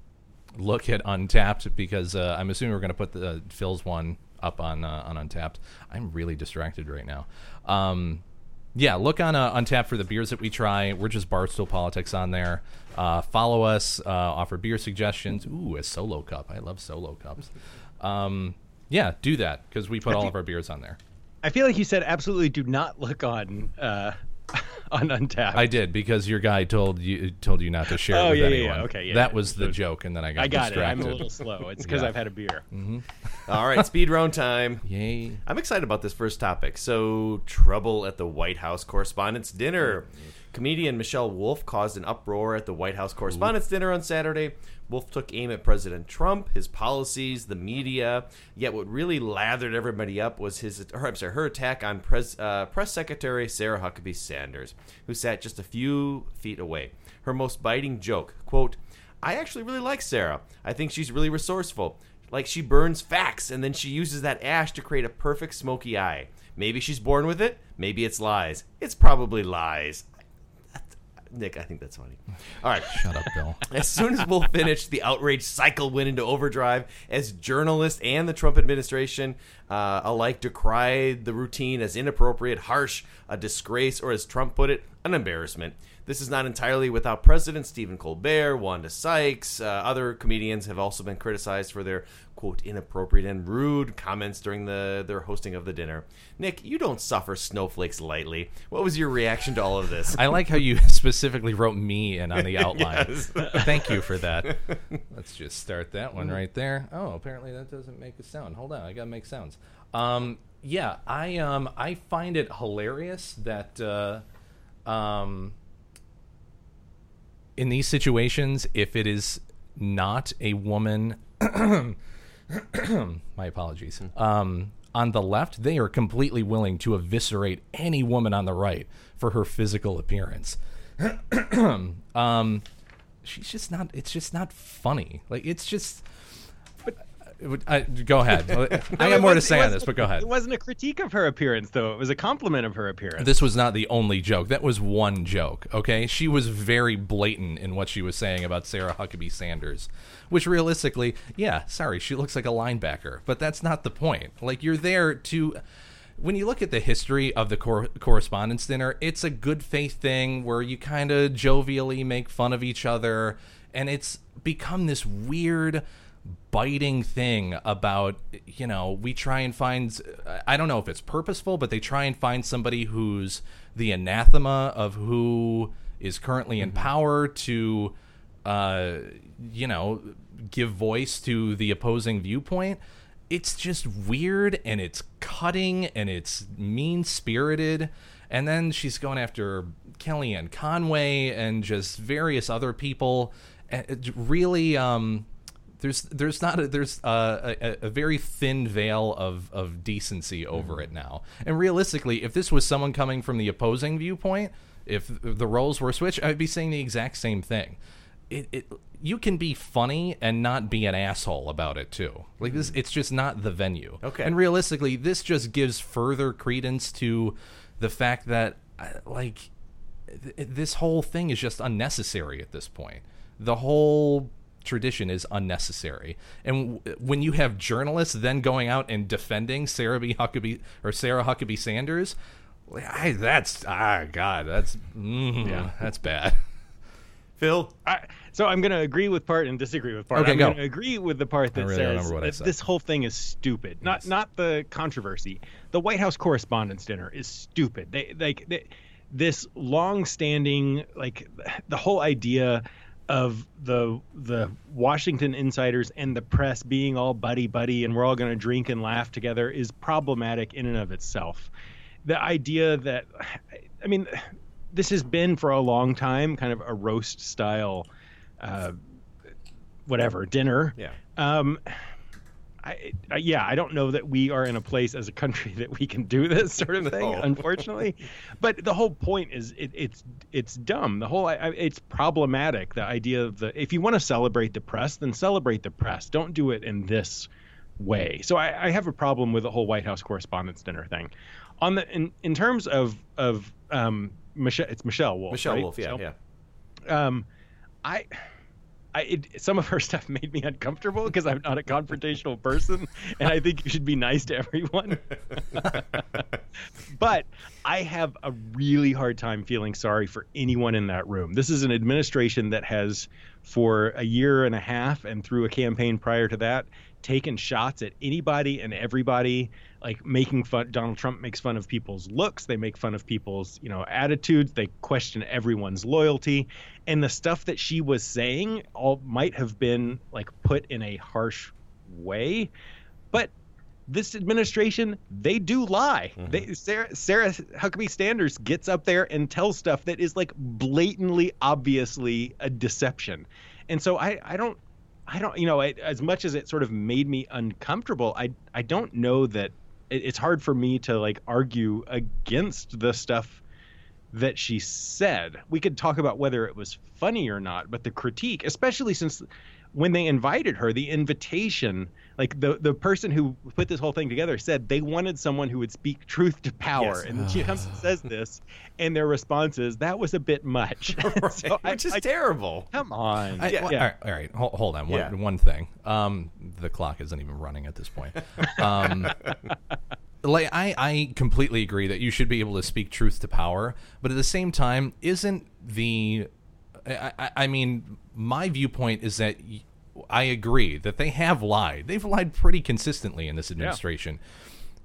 look at Untappd because uh, I'm assuming we're going to put the Phil's one up on uh, on Untappd. I'm really distracted right now. Um, yeah, look on uh, Untapped for the beers that we try. We're just Barstool Politics on there. Uh, follow us. Uh, offer beer suggestions. Ooh, a solo cup. I love solo cups. Um, yeah, do that because we put all of our beers on there. I feel like you said absolutely do not look on uh, on Untappd. I did because your guy told you told you not to share it Oh, with yeah, yeah, anyone. yeah. Okay, yeah, that was the joke, and then I got I got distracted. it. I'm a little slow. It's because Yeah. I've had a beer. Mm-hmm. All right, speed round time. Yay. I'm excited about this first topic. So, trouble at the White House Correspondents' Dinner. Comedian Michelle Wolf caused an uproar at the White House Correspondents' Dinner on Saturday. Wolf took aim at President Trump, his policies, the media. Yet, what really lathered everybody up was his, or I'm sorry, her attack on Pres, uh, Press Secretary Sarah Huckabee Sanders, who sat just a few feet away. Her most biting joke, quote, I actually really like Sarah. I think she's really resourceful. Like she burns facts and then she uses that ash to create a perfect smoky eye. Maybe she's born with it. Maybe it's lies. It's probably lies. Nick, I think that's funny. All right. Shut up, Bill. As soon as Wolf finished, the outrage cycle went into overdrive as journalists and the Trump administration uh, alike decried the routine as inappropriate, harsh, a disgrace, or as Trump put it, an embarrassment. This is not entirely without precedent. Stephen Colbert, Wanda Sykes, uh, other comedians have also been criticized for their quote inappropriate and rude comments during the their hosting of the dinner. Nick, you don't suffer snowflakes lightly. What was your reaction to all of this? I like how you specifically wrote me in on the outline. Yes. Thank you for that. Let's just start that one right there. Oh, apparently that doesn't make a sound. Hold on, I gotta make sounds. Um, yeah, I um, I find it hilarious that uh, um, in these situations, if it is not a woman, my apologies. Um, on the left, they are completely willing to eviscerate any woman on the right for her physical appearance. um, she's just not. It's just not funny. Like it's just. I, go ahead. I got more to say on this, but go ahead. It wasn't a critique of her appearance, though. It was a compliment of her appearance. This was not the only joke. That was one joke, okay? She was very blatant in what she was saying about Sarah Huckabee Sanders, which realistically, yeah, sorry, she looks like a linebacker, but that's not the point. Like, you're there to. When you look at the history of the cor- correspondence dinner, it's a good faith thing where you kind of jovially make fun of each other, and it's become this weird biting thing about you know we try and find i don't know if it's purposeful but they try and find somebody who's the anathema of who is currently in power to uh you know give voice to the opposing viewpoint. It's just weird and it's cutting and it's mean spirited and then she's going after kellyanne conway and just various other people. Really um there's there's not a, there's uh, a, a very thin veil of of decency over it now. And realistically, if this was someone coming from the opposing viewpoint, if the roles were switched, I'd be saying the exact same thing. It, it you can be funny and not be an asshole about it too. Like this, it's just not the venue. Okay. And realistically, this just gives further credence to the fact that uh, like th- this whole thing is just unnecessary at this point. The whole tradition is unnecessary. And w- when you have journalists then going out and defending Sarah B. Huckabee or Sarah Huckabee Sanders, I, that's ah God, that's mm, Yeah. that's bad. Phil, I, so I'm going to agree with part and disagree with part. Okay, I'm go. going to agree with the part that really says remember that this whole thing is stupid. Not not the controversy. The White House Correspondents' Dinner is stupid. They like they, this long-standing like the whole idea of the the Washington insiders and the press being all buddy buddy and we're all going to drink and laugh together is problematic in and of itself. The idea that I mean this has been for a long time kind of a roast style uh, whatever dinner Yeah. um I, I, yeah, I don't know that we are in a place as a country that we can do this sort of thing, No. unfortunately. But the whole point is it, it's it's dumb. The whole I, I- it's problematic. The idea of the if you want to celebrate the press, then celebrate the press. Don't do it in this way. So I, I have a problem with the whole White House Correspondents' Dinner thing. On the in, in terms of of um Michelle, it's Michelle Wolf. Michelle right? Wolf, yeah, Michelle? yeah. um i I, it, some of her stuff made me uncomfortable because I'm not a confrontational person, and I think you should be nice to everyone. but I have a really hard time feeling sorry for anyone in that room. This is an administration that has, for a year and a half and through a campaign prior to that, taken shots at anybody and everybody, like making fun. Donald Trump makes fun of people's looks. They make fun of people's, you know, attitudes. They question everyone's loyalty, and the stuff that she was saying all might have been like put in a harsh way, but this administration they do lie. Mm-hmm. They Sarah Sarah Huckabee Sanders gets up there and tells stuff that is like blatantly obviously a deception. And so I I don't I don't you know it, as much as it sort of made me uncomfortable I I don't know that it, it's hard for me to like argue against the stuff that she said. We could talk about whether it was funny or not, but the critique, especially since when they invited her, the invitation, like the the person who put this whole thing together said they wanted someone who would speak truth to power, Yes. and she comes and says this, and their response is that was a bit much, So I- Which is I- terrible. Come on, I, yeah, well, yeah. All right, all right. Hold, hold on. One, Yeah. one thing. Um, the clock isn't even running at this point. Um, like I, I completely agree that you should be able to speak truth to power, but at the same time, isn't the I, I, I mean, my viewpoint is that I agree that they have lied. They've lied pretty consistently in this administration.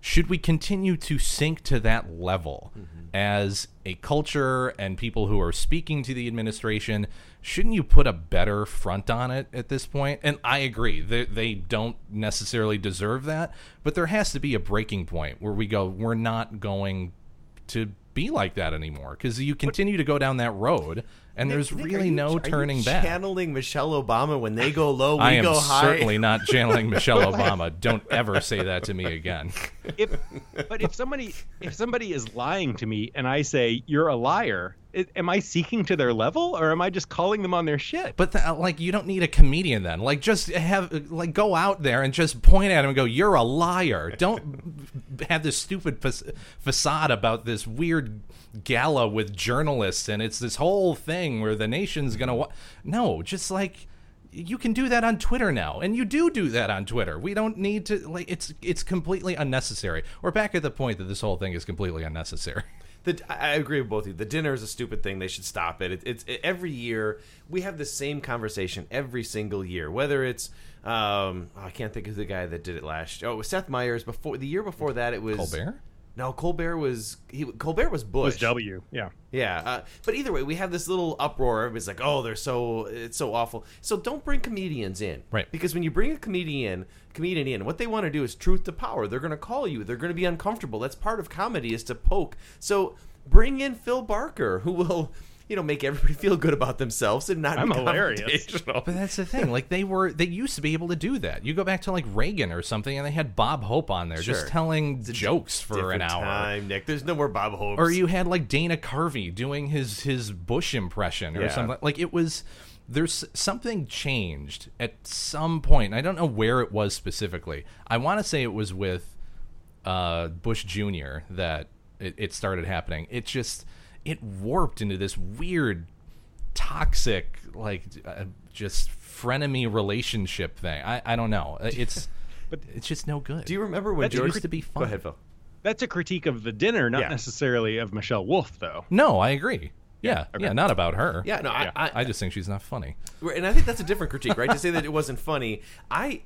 Should we continue to sink to that level mm-hmm. as a culture and people who are speaking to the administration? Shouldn't you put a better front on it at this point? And I agree, they, they don't necessarily deserve that, but there has to be a breaking point where we go, we're not going to be like that anymore because you continue to go down that road and there's Nick, are really you- no are turning you back. Channeling Michelle Obama when they go low, we I am go high. certainly not channeling Michelle Obama. Don't ever say that to me again. if but if somebody if somebody is lying to me and I say you're a liar, i am I seeking to their level or am I just calling them on their shit? But th- like, you don't need a comedian then. Like, just have like go out there and just point at him and go, "You're a liar." Don't have this stupid fa- facade about this weird gala with journalists and it's this whole thing where the nation's gonna. Wa- no, just like you can do that on Twitter now, and you do do that on Twitter. We don't need to like it's it's completely unnecessary. We're back at the point that this whole thing is completely unnecessary. The, I I agree with both of you. The dinner is a stupid thing. They should stop it. it it's it, every year we have the same conversation every single year. Whether it's um, oh, I can't think of the guy that did it last. year. Oh, it was Seth Meyers. Before the year before that, it was Colbert. No, Colbert was he. Colbert was Bush. was W. Yeah. Yeah, uh, but either way, we have this little uproar. Everybody's like, "Oh, they're so it's so awful." So don't bring comedians in, Right. Because when you bring a comedian, comedian in, what they want to do is truth to power. They're going to call you. They're going to be uncomfortable. That's part of comedy is to poke. So bring in Phil Barker, who will, you know, make everybody feel good about themselves and not I'm be hilarious. But that's the thing. Like they were, they used to be able to do that. You go back to like Reagan or something, and they had Bob Hope on there just Sure. telling jokes for an hour. time, Nick. There's no more Bob Hope. Or you had like Dana Carvey doing his his Bush impression or Yeah. something. Like it was. There's something changed at some point. I don't know where it was specifically. I want to say it was with uh, Bush Jr. that it, it started happening. It just it warped into this weird, toxic, like uh, just frenemy relationship thing. I, I don't know. It's but it's just no good. Do you remember when It George used to be fun. Go ahead, Phil. That's a critique of the dinner, not Yeah. necessarily of Michelle Wolf, though. No, I agree. Yeah, yeah, not about her. Yeah, no, I, I, I just think she's not funny. And I think that's a different critique, right? to say that it wasn't funny, I,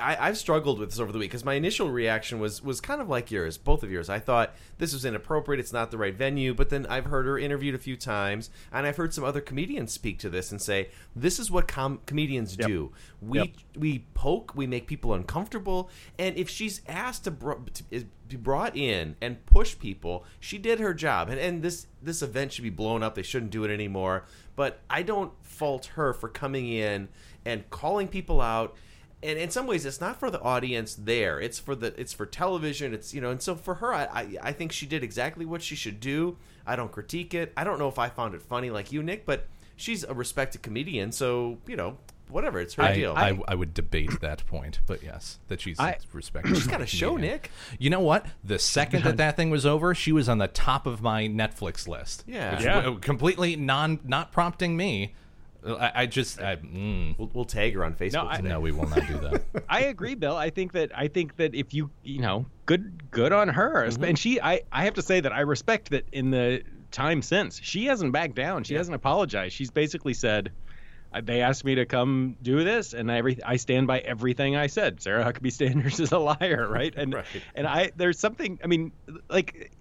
I I've struggled with this over the week because my initial reaction was was kind of like yours, both of yours. I thought this was inappropriate; it's not the right venue. But then I've heard her interviewed a few times, and I've heard some other comedians speak to this and say this is what com- comedians do. We Yep. we poke, we make people uncomfortable, and if she's asked to, br- to be brought in and push people, she did her job. And and this this event should be blown up. They shouldn't do it anymore. But I don't fault her for coming in and calling people out. And in some ways it's not for the audience there it's for the it's for television it's you know and so for her I, I i think she did exactly what she should do i don't critique it i don't know if i found it funny like you nick but she's a respected comedian so you know whatever it's her I, deal I, I would debate that point, but yes, that she's I- respected. She's got a show, comedian. Nick. You know what? The second that that thing was over, she was on the top of my Netflix list. Yeah. Yeah. completely non not prompting me. I, I just I, mm. we'll, we'll tag her on facebook No, I- no, we will not do that. I agree, Bill. I think that I think that if you you know, good good on her. Mm-hmm. And she I I have to say that I respect that in the time since she hasn't backed down. She hasn't apologized. She's basically said uh, they asked me to come do this, and every I stand by everything I said. Sarah Huckabee Sanders is a liar, right? And Right. and I there's something. I mean, like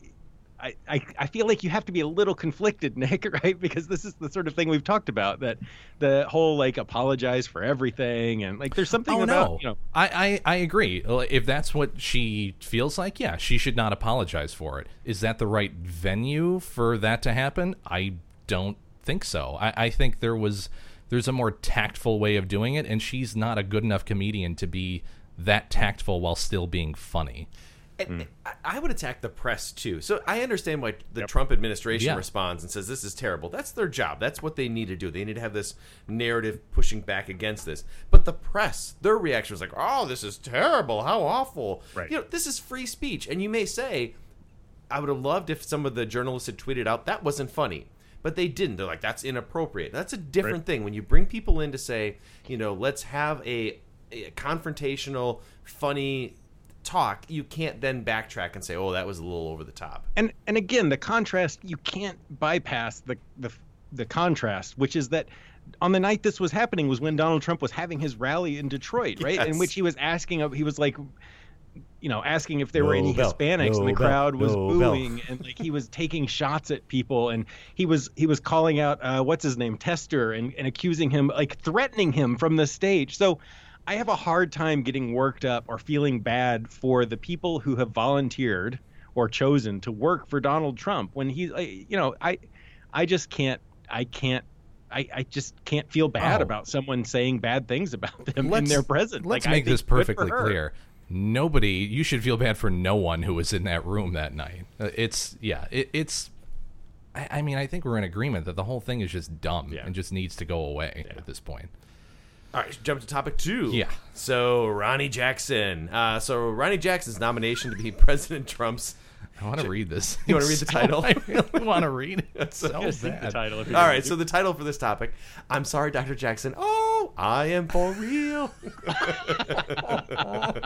I, I, I feel like you have to be a little conflicted, Nick, right? Because this is the sort of thing we've talked about that the whole like apologize for everything and like there's something Oh about no, you know I, I I agree. If that's what she feels like, yeah, she should not apologize for it. Is that the right venue for that to happen? I don't think so. I, I think there was there's a more tactful way of doing it, and she's not a good enough comedian to be that tactful while still being funny. And hmm. I- would attack the press too. So I understand why the Trump administration Yeah. responds and says this is terrible. That's their job. That's what they need to do. They need to have this narrative pushing back against this. But the press, their reaction was like, "Oh, this is terrible. How awful." Right. You know, this is free speech, and you may say, "I would have loved if some of the journalists had tweeted out that wasn't funny." But they didn't. They're like, that's inappropriate. That's a different thing. When you bring people in to say, you know, let's have a, a confrontational, funny talk, you can't then backtrack and say, "Oh, that was a little over the top." and and again the contrast you can't bypass the the the contrast which is that on the night this was happening was when Donald Trump was having his rally in Detroit right? In which he was asking of he was like you know asking if there were any bell, Hispanics and no the bell, crowd was no bell. booing and like he was taking shots at people and he was he was calling out uh, what's his name Tester and, and accusing him like threatening him from the stage. So I have a hard time getting worked up or feeling bad for the people who have volunteered or chosen to work for Donald Trump when he, like, you know, I, I just can't, I can't, I, I just can't feel bad Oh. about someone saying bad things about them in Let's- their presence. Let's Like, make this perfectly clear. Nobody, you should feel bad for no one who was in that room that night. Uh, It's yeah, it, it's. I, I mean, I think we're in agreement that the whole thing is just dumb Yeah. and just needs to go away at this point. All right, jump to topic two. Yeah. So Ronnie Jackson. Uh, so Ronnie Jackson's nomination to be President Trump's. I want to read this. You wanna read the title? I really want to read it. So Just think the bad. title if you don't right, want so the title for this topic, I'm sorry, Dr. Jackson. Oh, I am for real.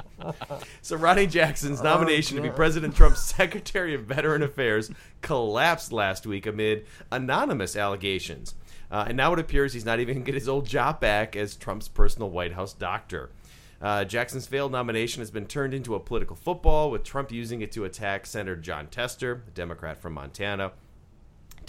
so Ronnie Jackson's nomination to be President Trump's Secretary of Veteran Affairs collapsed last week amid anonymous allegations. Uh, and now it appears he's not even going to get his old job back as Trump's personal White House doctor. Uh, Jackson's failed nomination has been turned into a political football, with Trump using it to attack Senator Jon Tester, a Democrat from Montana.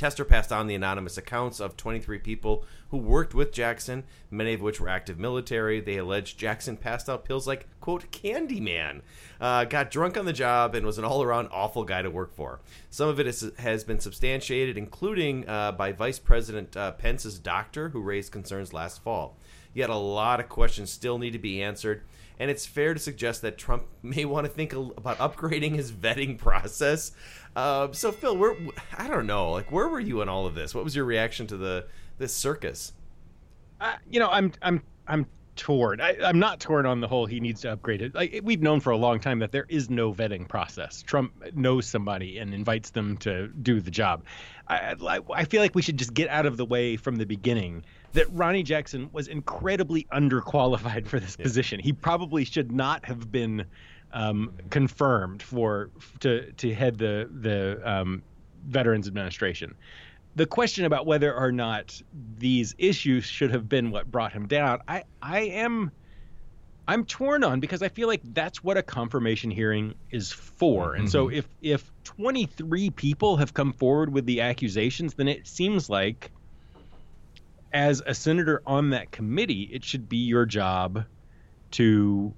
Tester passed on the anonymous accounts of 23 people who worked with Jackson, many of which were active military. They alleged Jackson passed out pills like, quote, Candyman, uh, got drunk on the job, and was an all around awful guy to work for. Some of it is, has been substantiated, including uh, by Vice President uh, Pence's doctor, who raised concerns last fall. Yet a lot of questions still need to be answered, and it's fair to suggest that Trump may want to think about upgrading his vetting process. Uh, so, Phil, where I don't know, like, where were you in all of this? What was your reaction to the this circus? Uh, you know, I'm I'm I'm torn. I, I'm not torn on the whole. He needs to upgrade it. Like we've known for a long time that there is no vetting process. Trump knows somebody and invites them to do the job. I, I, I feel like we should just get out of the way from the beginning that Ronnie Jackson was incredibly underqualified for this position. He probably should not have been um, confirmed for to to head the the um, Veterans Administration the question about whether or not these issues should have been what brought him down, I I am I'm torn on because I feel like that's what a confirmation hearing is for. And so if if 23 people have come forward with the accusations, then it seems like as a senator on that committee, it should be your job to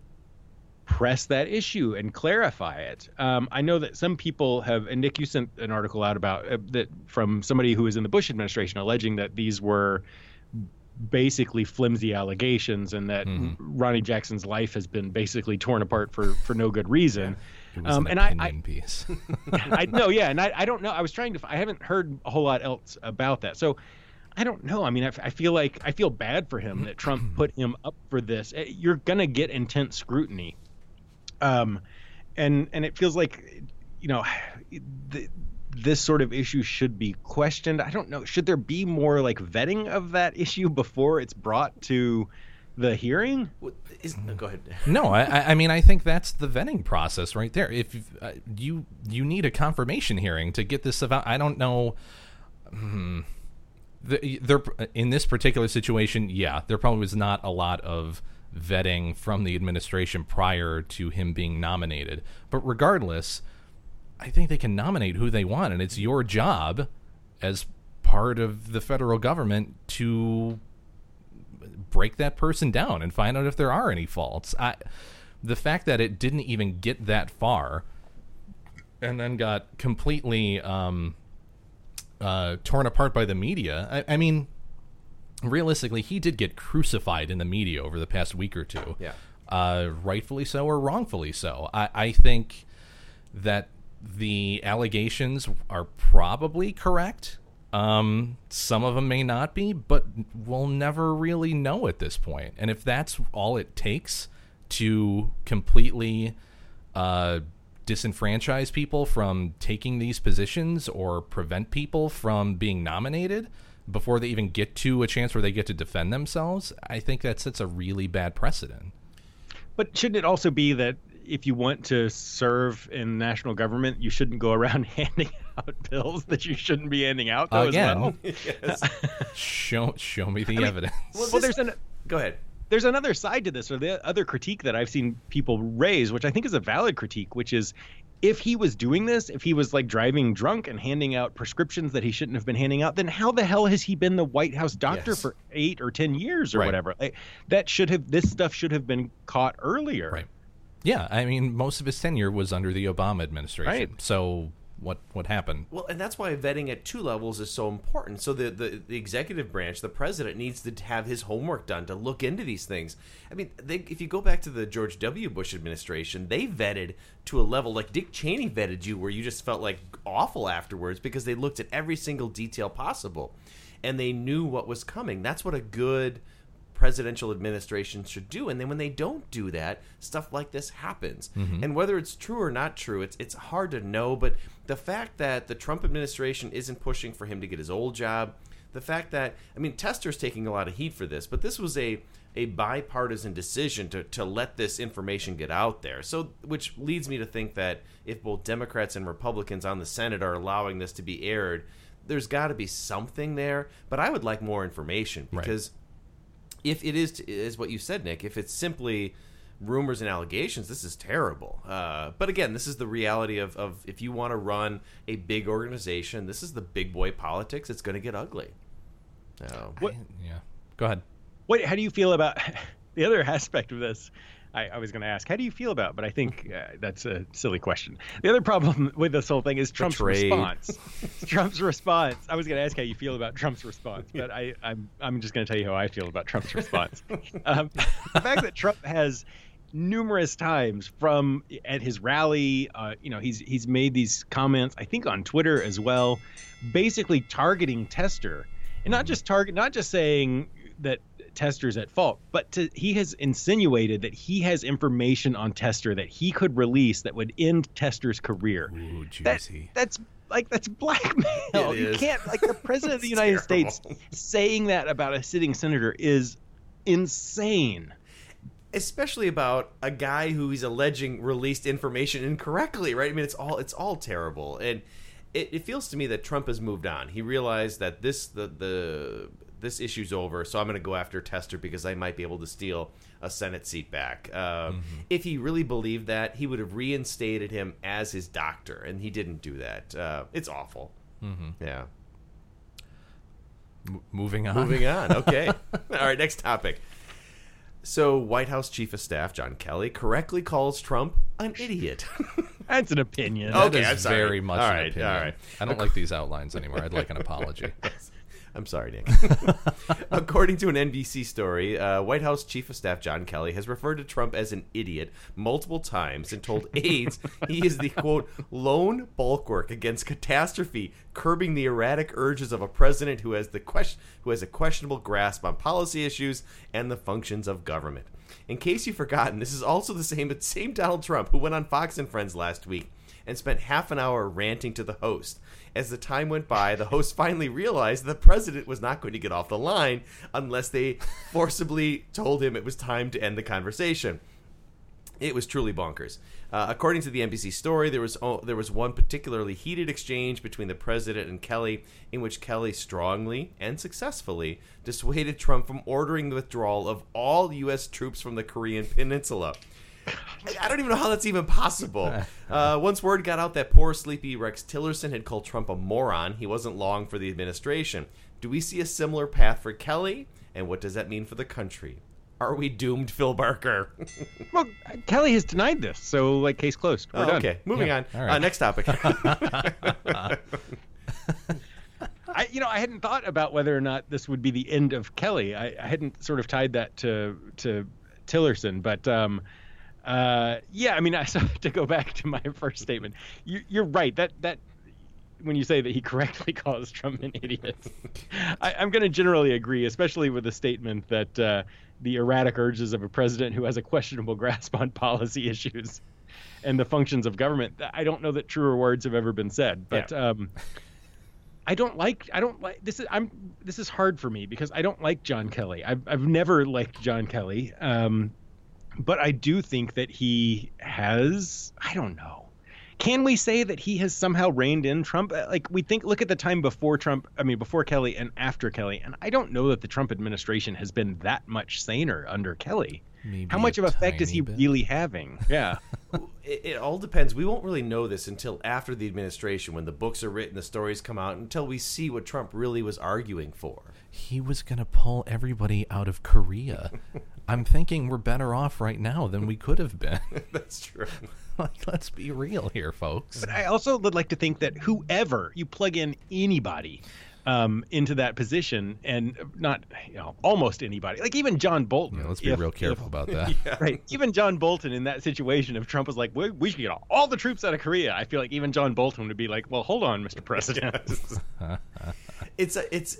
press that issue and clarify it. Um, I know that some people have, and Nick, you sent an article out about uh, that from somebody who was in the Bush administration alleging that these were basically flimsy allegations and that Mhm. Ronnie Jackson's life has been basically torn apart for for no good reason. Um, an and I, I piece. I know, yeah, and I, I don't know. I was trying to. I haven't heard a whole lot else about that, so I don't know. I mean, I feel like I feel bad for him that Trump put him up for this. Eh, You're gonna get intense scrutiny, um, and and it feels like, you know, th- this sort of issue should be questioned. I don't know. Should there be more like vetting of that issue before it's brought to the hearing? What is, no, go ahead. no, I, I- I mean, I think that's the vetting process right there. If uh, you you need a confirmation hearing to get this about, I don't know. Hmm, in this particular situation, yeah, there probably was not a lot of vetting from the administration prior to him being nominated. But regardless, I think they can nominate who they want, and it's your job as part of the federal government to break that person down and find out if there are any faults. I, the fact that it didn't even get that far, and then got completely um, uh, torn apart by the media. I, I mean, realistically, he did get crucified in the media over the past week or two. Yeah. Uh, rightfully so or wrongfully so. I, I think that the allegations are probably correct. Um, some of them may not be, but we'll never really know at this point. And if that's all it takes to completely uh, disenfranchise people from taking these positions or prevent people from being nominated before they even get to a chance where they get to defend themselves, I think that sets a really bad precedent. But shouldn't it also be that if you want to serve in national government, you shouldn't go around handing out bills that you shouldn't be handing out? Though, Again, as well? show show me the evidence. well, there's an Go ahead. There's another side to this, or the other critique that I've seen people raise, which I think is a valid critique, which is if he was doing this, if he was like driving drunk and handing out prescriptions that he shouldn't have been handing out, then how the hell has he been the White House doctor Yes. for eight or ten years or Right. whatever? Like, that should have this stuff should have been caught earlier. Right. Yeah, I mean, most of his tenure was under the Obama administration. Right. So what what happened? Well, and that's why vetting at two levels is so important. So the, the the executive branch, the president, needs to have his homework done to look into these things. I mean, they, if you go back to the George W. Bush administration, they vetted to a level like Dick Cheney vetted you, where you just felt like awful afterwards because they looked at every single detail possible, and they knew what was coming. That's what a good presidential administration should do. And then when they don't do that, stuff like this happens. Mm-hmm. And whether it's true or not true, it's it's hard to know. But the fact that the Trump administration isn't pushing for him to get his old job, the fact that I mean Tester's taking a lot of heat for this, but this was a a bipartisan decision to, to let this information get out there. So which leads me to think that if both Democrats and Republicans on the Senate are allowing this to be aired, there's got to be something there. But I would like more information Right. Because if it is is what you said, Nick, if it's simply rumors and allegations, this is terrible. Uh, but again, this is the reality of, of if you want to run a big organization, this is the big boy politics. It's going to get ugly. So, What- Yeah. Go ahead. What? How do you feel about the other aspect of this? I, I was going to ask, how do you feel about? It? But I think uh, that's a silly question. The other problem with this whole thing is Trump's response. Trump's response. I was going to ask how you feel about Trump's response, but I, I'm I'm just going to tell you how I feel about Trump's response. um, the fact that Trump has numerous times from at his rally, uh, you know, he's he's made these comments. I think on Twitter as well, basically targeting Tester, and not just target, not just saying that Tester's at fault, but to, he has insinuated that he has information on Tester that he could release that would end Tester's career. Ooh, That- that's like that's blackmail. You can't like the president of the United States saying that about a sitting senator is insane. especially about a guy who he's alleging released information incorrectly, right? I mean, it's all it's all terrible, and it, it feels to me that Trump has moved on. He realized that this the the this issue's over, so I'm going to go after Tester because I might be able to steal a Senate seat back. Um, If he really believed that, he would have reinstated him as his doctor, and he didn't do that. Uh, it's awful. Yeah. M- moving on. Moving on. Okay. All right, next topic. So, White House Chief of Staff John Kelly correctly calls Trump an idiot. That's an opinion. Oh, That Okay, is I'm sorry. very much All an right, opinion. all right. I don't like these outlines anymore. I'd like an apology. I'm sorry, Nick. According to an NBC story, uh, White House Chief of Staff John Kelly has referred to Trump as an idiot multiple times and told aides he is the quote lone bulwark against catastrophe, curbing the erratic urges of a president who has the question who has a questionable grasp on policy issues and the functions of government. In case you've forgotten, this is also the same same Donald Trump who went on Fox and Friends last week and spent half an hour ranting to the host. As the time went by, the host finally realized the president was not going to get off the line unless they forcibly told him it was time to end the conversation. It was truly bonkers. Uh, according to the NBC story, there was oh, there was one particularly heated exchange between the president and Kelly, in which Kelly strongly and successfully dissuaded Trump from ordering the withdrawal of all U.S. troops from the Korean Peninsula. I don't even know how that's even possible. Uh, once word got out that poor sleepy Rex Tillerson had called Trump a moron, he wasn't long for the administration. Do we see a similar path for Kelly? And what does that mean for the country? Are we doomed, Phil Barker? well, Kelly has denied this, so like case closed. We're oh, done. Okay, moving Yeah. on. Uh, next topic. I, you know, I hadn't thought about whether or not this would be the end of Kelly. I, I hadn't sort of tied that to to Tillerson, but um, uh, yeah, I mean, I so to go back to my first statement. You, you're right. That that when you say that he correctly calls Trump an idiot, I, I'm going to generally agree, especially with the statement that uh, the erratic urges of a president who has a questionable grasp on policy issues and the functions of government. I don't know that truer words have ever been said, but. Um, I don't like I don't like this is I'm this is hard for me because I don't like John Kelly. I've I've never liked John Kelly. Um but I do think that he has I don't know. Can we say that he has somehow reined in Trump? Uh, Like we think look at the time before Trump, I mean before Kelly and after Kelly, and I don't know that the Trump administration has been that much saner under Kelly. Maybe How much a of effect is he bit. really having? Yeah. it, it all depends. We won't really know this until after the administration, when the books are written, the stories come out, until we see what Trump really was arguing for. He was going to pull everybody out of Korea. I'm thinking we're better off right now than we could have been. That's true. like, let's be real here, folks. But I also would like to think that whoever you plug in anybody um, into that position, and not you know almost anybody, like even John Bolton. Yeah, let's be if- real careful if- about that. Right, even John Bolton in that situation, if Trump was like, we, "We should get all the troops out of Korea," I feel like even John Bolton would be like, "Well, hold on, Mr. President." it's a, it's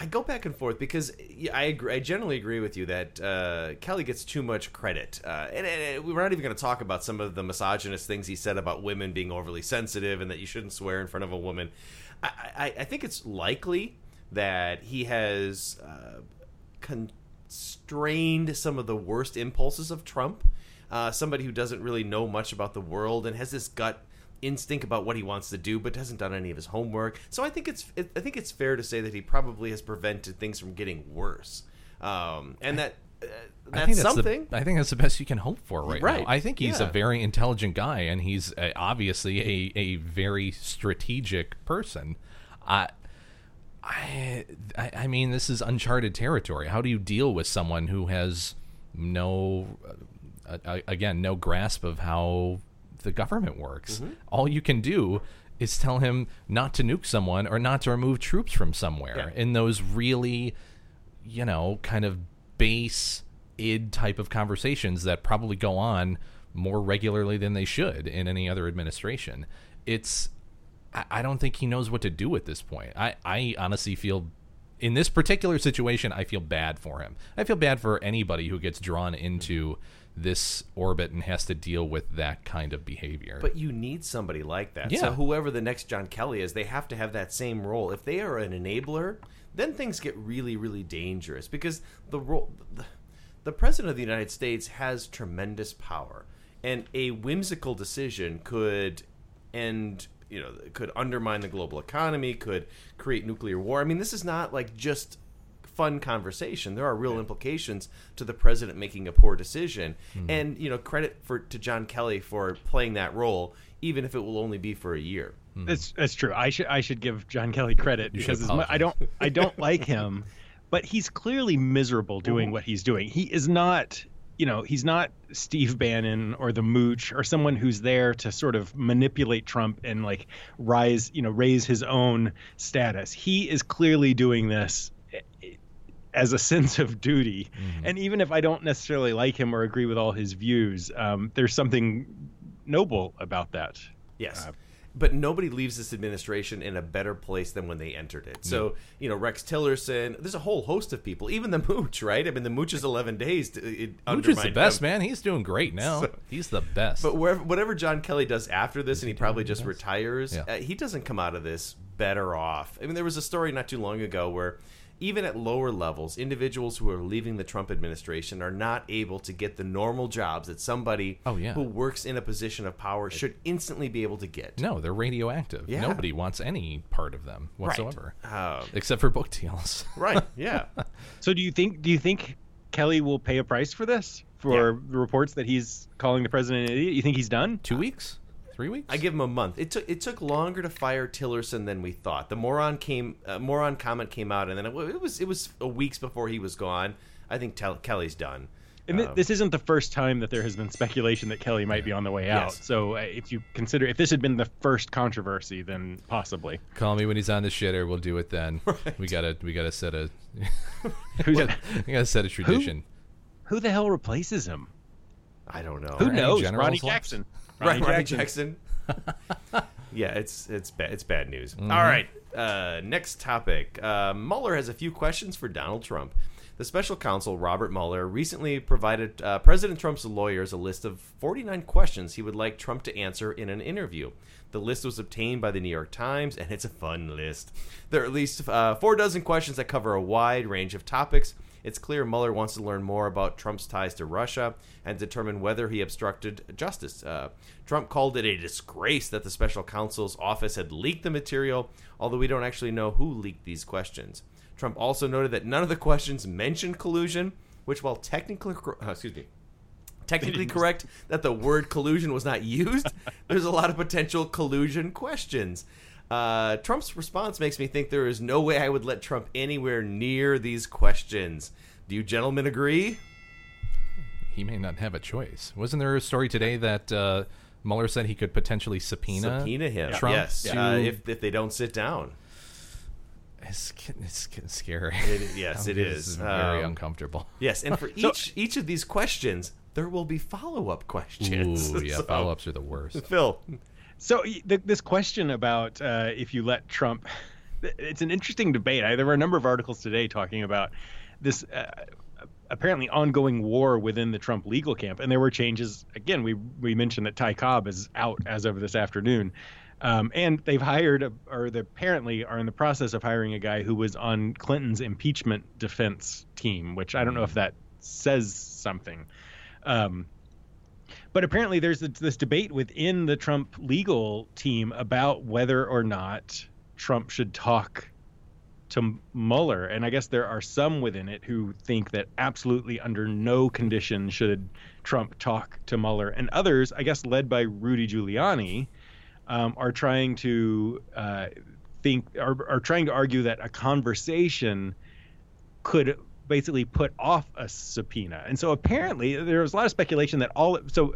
I go back and forth because I agree, I generally agree with you that uh, Kelly gets too much credit, uh, and, and we're not even going to talk about some of the misogynist things he said about women being overly sensitive and that you shouldn't swear in front of a woman. I, I, I think it's likely that he has uh, constrained some of the worst impulses of Trump. Uh, somebody who doesn't really know much about the world and has this gut instinct about what he wants to do, but hasn't done any of his homework. So I think it's it, I think it's fair to say that he probably has prevented things from getting worse, um, and that uh, that's I think that's something. The, I think that's the best you can hope for right, Right. now. I think he's Yeah. a very intelligent guy, and he's uh obviously a, a very strategic person. I, I, I mean, this is uncharted territory. How do you deal with someone who has no, uh, uh, again, no grasp of how the government works? Mm-hmm. All you can do is tell him not to nuke someone or not to remove troops from somewhere in those really you know, kind of base id type of conversations that probably go on more regularly than they should in any other administration. It's I, I don't think he knows what to do at this point. I, I honestly feel in this particular situation I feel bad for him. I feel bad for anybody who gets drawn into this orbit and has to deal with that kind of behavior. But you need somebody like that. Yeah. So whoever the next John Kelly is, they have to have that same role. If they are an enabler, then things get really, really dangerous because the role, the, the president of the United States has tremendous power, and a whimsical decision could end. You know, could undermine the global economy, could create nuclear war. I mean, this is not like just fun conversation. There are real implications to the president making a poor decision, Mm-hmm. and you know credit for to John Kelly for playing that role, even if it will only be for a year. That's that's true. I should I should give John Kelly credit You because as mu- I don't I don't like him, but he's clearly miserable doing what he's doing. He is not you know, he's not Steve Bannon or the Mooch or someone who's there to sort of manipulate Trump and like rise, you know, raise his own status. He is clearly doing this as a sense of duty. Mm-hmm. And even if I don't necessarily like him or agree with all his views, um, there's something noble about that. Yes. Uh, but nobody leaves this administration in a better place than when they entered it. So, you know, Rex Tillerson, there's a whole host of people, even the Mooch, right? I mean, the Mooch is 11 days. To, it Mooch is the best, him. man. He's doing great now. So, He's the best. But wherever, whatever John Kelly does after this, is and he, he probably just retires, yeah. uh, he doesn't come out of this better off. I mean, there was a story not too long ago where even at lower levels, individuals who are leaving the Trump administration are not able to get the normal jobs that somebody oh, yeah. who works in a position of power should instantly be able to get. No, they're radioactive. Yeah. Nobody wants any part of them whatsoever, right. um, except for book deals. right. Yeah. so do you think? Do you think Kelly will pay a price for this? For yeah. the reports that he's calling the president an idiot, you think he's done? Two weeks three weeks. I give him a month. It took it took longer to fire Tillerson than we thought. The moron came uh, moron comment came out, and then it, it, was it was a weeks before he was gone. I think Tel- Kelly's done. And um, this isn't the first time that there has been speculation that Kelly might be on the way out. Yes. So uh, if you consider if this had been the first controversy, then possibly. Call me when he's on the shitter. We'll do it then. Right. We gotta we gotta set a we gotta set a tradition. Who, who the hell replaces him? I don't know. Who knows? Ronny Jackson. Ronny, Ronny Jackson. Jackson. yeah, it's it's bad. It's bad news. Mm-hmm. All right. Uh, next topic. Uh, Mueller has a few questions for Donald Trump. The special counsel, Robert Mueller, recently provided uh, President Trump's lawyers a list of 49 questions he would like Trump to answer in an interview. The list was obtained by the New York Times, and it's a fun list. There are at least uh, four dozen questions that cover a wide range of topics it's clear Mueller wants to learn more about Trump's ties to Russia and determine whether he obstructed justice. Uh, Trump called it a disgrace that the special counsel's office had leaked the material, although we don't actually know who leaked these questions. Trump also noted that none of the questions mentioned collusion, which, while technically, uh, excuse me, technically correct that the word collusion was not used, there's a lot of potential collusion questions. Uh, Trump's response makes me think there is no way I would let Trump anywhere near these questions. Do you gentlemen agree? He may not have a choice. Wasn't there a story today that uh, Mueller said he could potentially subpoena subpoena him? Trump yes, uh, if if they don't sit down. It's, it's getting scary. It, yes, it is very um, uncomfortable. Yes, and for each each of these questions, there will be follow up questions. Ooh, yeah, so, follow ups are the worst. Phil, so th- this question about uh, if you let Trump, it's an interesting debate. I, there were a number of articles today talking about this uh, apparently ongoing war within the Trump legal camp, and there were changes. Again, we we mentioned that Ty Cobb is out as of this afternoon. Um, and they've hired, a, or they apparently are in the process of hiring a guy who was on Clinton's impeachment defense team, which I don't know if that says something. Um, but apparently, there's this debate within the Trump legal team about whether or not Trump should talk to Mueller. And I guess there are some within it who think that absolutely under no condition should Trump talk to Mueller. And others, I guess led by Rudy Giuliani, um, are trying to uh, think, are, are trying to argue that a conversation could basically put off a subpoena. And so apparently there was a lot of speculation that all so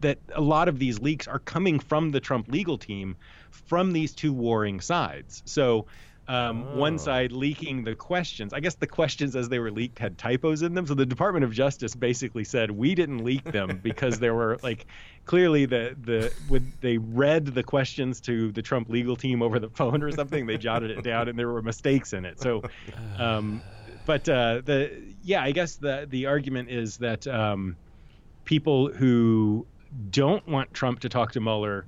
that a lot of these leaks are coming from the Trump legal team from these two warring sides. So um, oh. one side leaking the questions. I guess the questions as they were leaked had typos in them. So the Department of Justice basically said we didn't leak them because there were like clearly the the when they read the questions to the Trump legal team over the phone or something, they jotted it down and there were mistakes in it. So, um, but uh, the yeah, I guess the the argument is that um, people who don't want Trump to talk to Mueller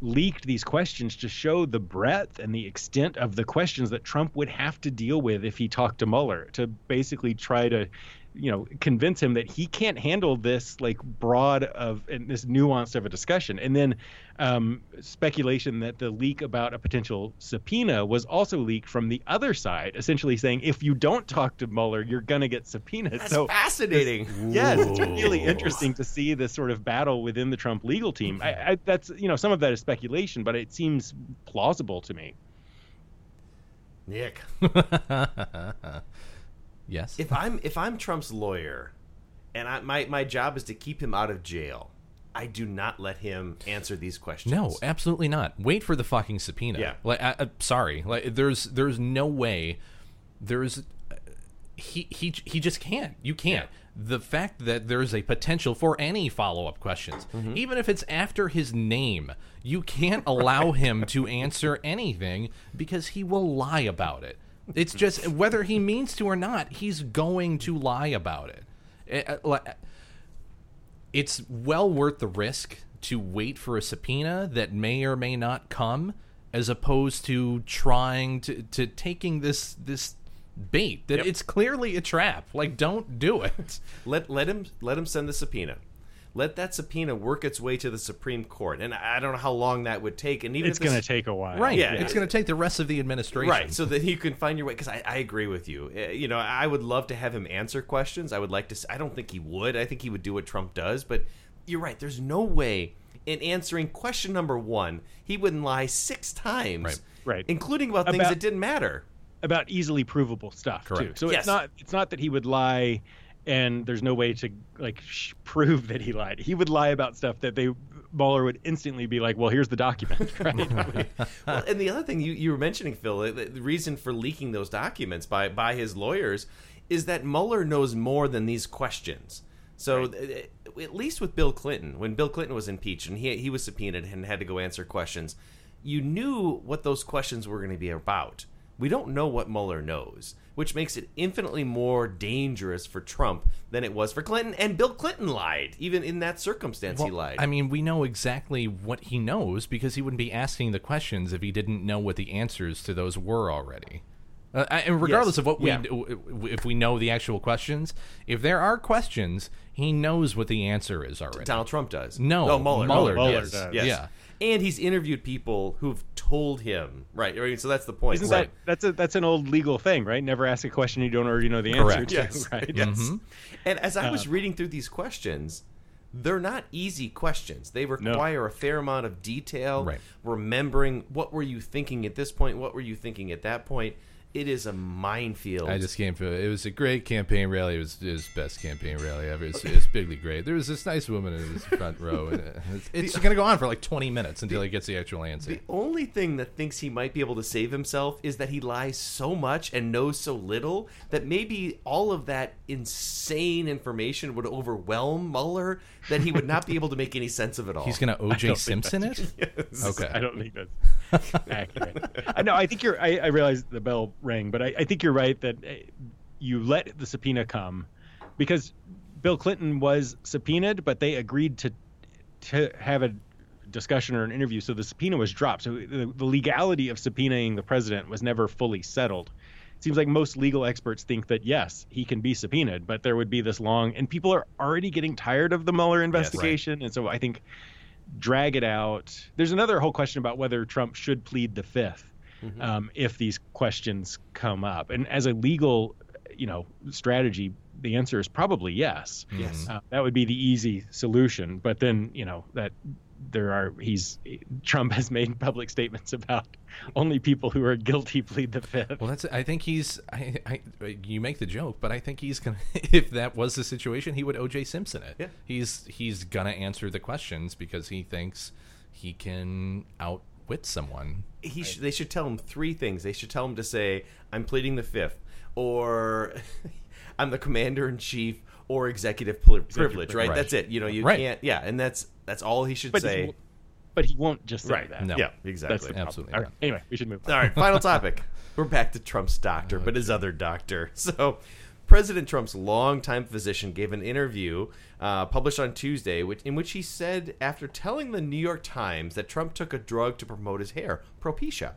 leaked these questions to show the breadth and the extent of the questions that Trump would have to deal with if he talked to Mueller to basically try to you know convince him that he can't handle this like broad of and this nuance of a discussion. And then um, speculation that the leak about a potential subpoena was also leaked from the other side essentially saying if you don't talk to Mueller you're going to get subpoenaed. That's so fascinating. this, yeah it's really interesting to see this sort of battle within the Trump legal team. I, I, that's you know some of that is speculation but it seems plausible to me. Nick Yes. If I'm if I'm Trump's lawyer, and I, my my job is to keep him out of jail. I do not let him answer these questions. No, absolutely not. Wait for the fucking subpoena. Yeah. Like, I, sorry. Like, there's there's no way. There's he he he just can't. You can't. The fact that there's a potential for any follow up questions, Mm-hmm. even if it's after his name, you can't allow him to answer anything because he will lie about it. It's just whether he means to or not, he's going to lie about it. Eh, eh, it's well worth the risk to wait for a subpoena that may or may not come as opposed to trying to, to taking this this bait that Yep. it's clearly a trap like don't do it Let let him let him send the subpoena. Let that subpoena work its way to the Supreme Court, and I don't know how long that would take. And even It's going to take a while. right Yeah. it's going to take the rest of the administration Right, so that you can find your way. Because I, I agree with you. Uh, You know, I would love to have him answer questions. I would like to. I don't think he would. I think he would do what Trump does. But you're right. There's no way in answering question number one he wouldn't lie six times, Right. Right. including about, things About- that didn't matter. about easily provable stuff too. So Yes. it's not it's not that he would lie and there's no way to like sh- prove that he lied. He would lie about stuff that they Mueller would instantly be like, "Well, here's the document." Right? well, and the other thing you, you were mentioning, Phil, the, the reason for leaking those documents by by his lawyers is that Mueller knows more than these questions. So uh, at least with Bill Clinton, when Bill Clinton was impeached and he he was subpoenaed and had to go answer questions, you knew what those questions were going to be about. We don't know what Mueller knows, which makes it infinitely more dangerous for Trump than it was for Clinton. And Bill Clinton lied, even in that circumstance. he lied. I mean, we know exactly what he knows because he wouldn't be asking the questions if he didn't know what the answers to those were already. Uh, and regardless Yes. of what we, Yeah. if we know the actual questions, if there are questions, he knows what the answer is already. Donald Trump does. No, oh, Mueller. Mueller Mueller yes, does. yes. Yeah. And he's interviewed people who've told him, right? right, So that's the point. Isn't So- that that's a that's an old legal thing, right? Never ask a question you don't already know the answer to, Yes. right? Yes. Mm-hmm. And as I was Uh, reading through these questions, they're not easy questions. They require a fair amount of detail, Right. remembering what were you thinking at this point, what were you thinking at that point. It is a minefield. I just came for it. was a great campaign rally. It was his best campaign rally ever. It's, it's bigly great. There was this nice woman in his front row. and uh, It's, it's going to go on for like 20 minutes until he gets the actual answer. The only thing that thinks he might be able to save himself is that he lies so much and knows so little that maybe all of that insane information would overwhelm Mueller that he would not be able to make any sense of it all. He's going to O.J. Simpson it? Yes. Okay. I don't think that's accurate. I know. I think you're. I, I realize the bell rang, but I, I think you're right that uh, you let the subpoena come because Bill Clinton was subpoenaed, but they agreed to to have a discussion or an interview, so the subpoena was dropped. So the, the legality of subpoenaing the president was never fully settled. It seems like most legal experts think that yes, he can be subpoenaed, but there would be this long, and people are already getting tired of the Mueller investigation, and so I think drag it out. There's another whole question about whether Trump should plead the 5th um, if these questions come up. And as a legal, you know, strategy, the answer is probably yes. Yes. Uh, that would be the easy solution. But then, you know, that there are he's Trump has made public statements about only people who are guilty plead the fifth. Well, that's. I think he's. I, I. You make the joke, but I think he's gonna. If that was the situation, he would O.J. Simpson it. Yeah. He's he's gonna answer the questions because he thinks he can outwit someone. he sh- they should tell him three things. They should tell him to say, "I'm pleading the fifth, or "I'm the commander in chief," or executive pli- privilege. Right? Right. That's it. You know, you Right. can't. Yeah, and that's that's all he should But say. won't- but he won't just say Right. that. No. Yeah, exactly. the. Absolutely All right. not. Anyway, we should move. On. All right, final topic. We're back to Trump's doctor, but his other doctor. So, President Trump's longtime physician gave an interview uh, published on Tuesday, which, in which he said, after telling the New York Times that Trump took a drug to promote his hair, Propecia.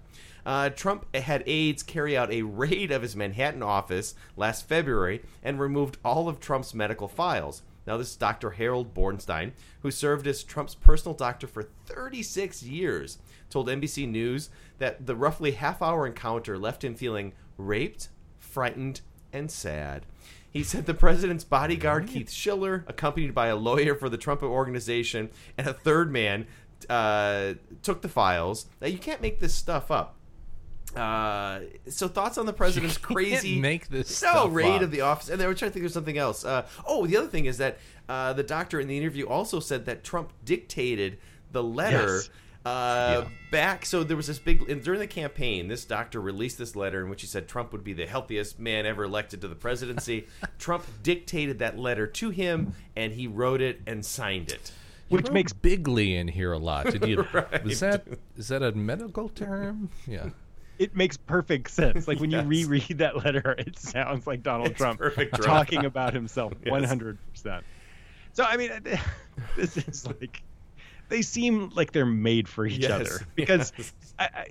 Uh, Trump had aides carry out a raid of his Manhattan office last February and removed all of Trump's medical files. Now, this is Dr. Harold Bornstein, who served as Trump's personal doctor for 36 years, told NBC News that the roughly half hour encounter left him feeling raped, frightened, and sad. He said the president's bodyguard, Keith Schiller, accompanied by a lawyer for the Trump organization and a third man, uh, took the files. Now, you can't make this stuff up. Uh, so thoughts on the president's crazy make this no raid up. of the office, and they were trying to think of something else. Uh, oh, the other thing is that uh, the doctor in the interview also said that Trump dictated the letter. Yes. Uh, Back, so there was this big and during the campaign. This doctor released this letter in which he said Trump would be the healthiest man ever elected to the presidency. Trump dictated that letter to him, and he wrote it and signed it. Which makes bigly in here a lot. Did you? Right. Was that is that a medical term? Yeah. It makes perfect sense. Like when Yes. you reread that letter, it sounds like Donald It's Trump talking about himself one hundred percent. So I mean, this is like they seem like they're made for each Yes. other because Yes. I, I,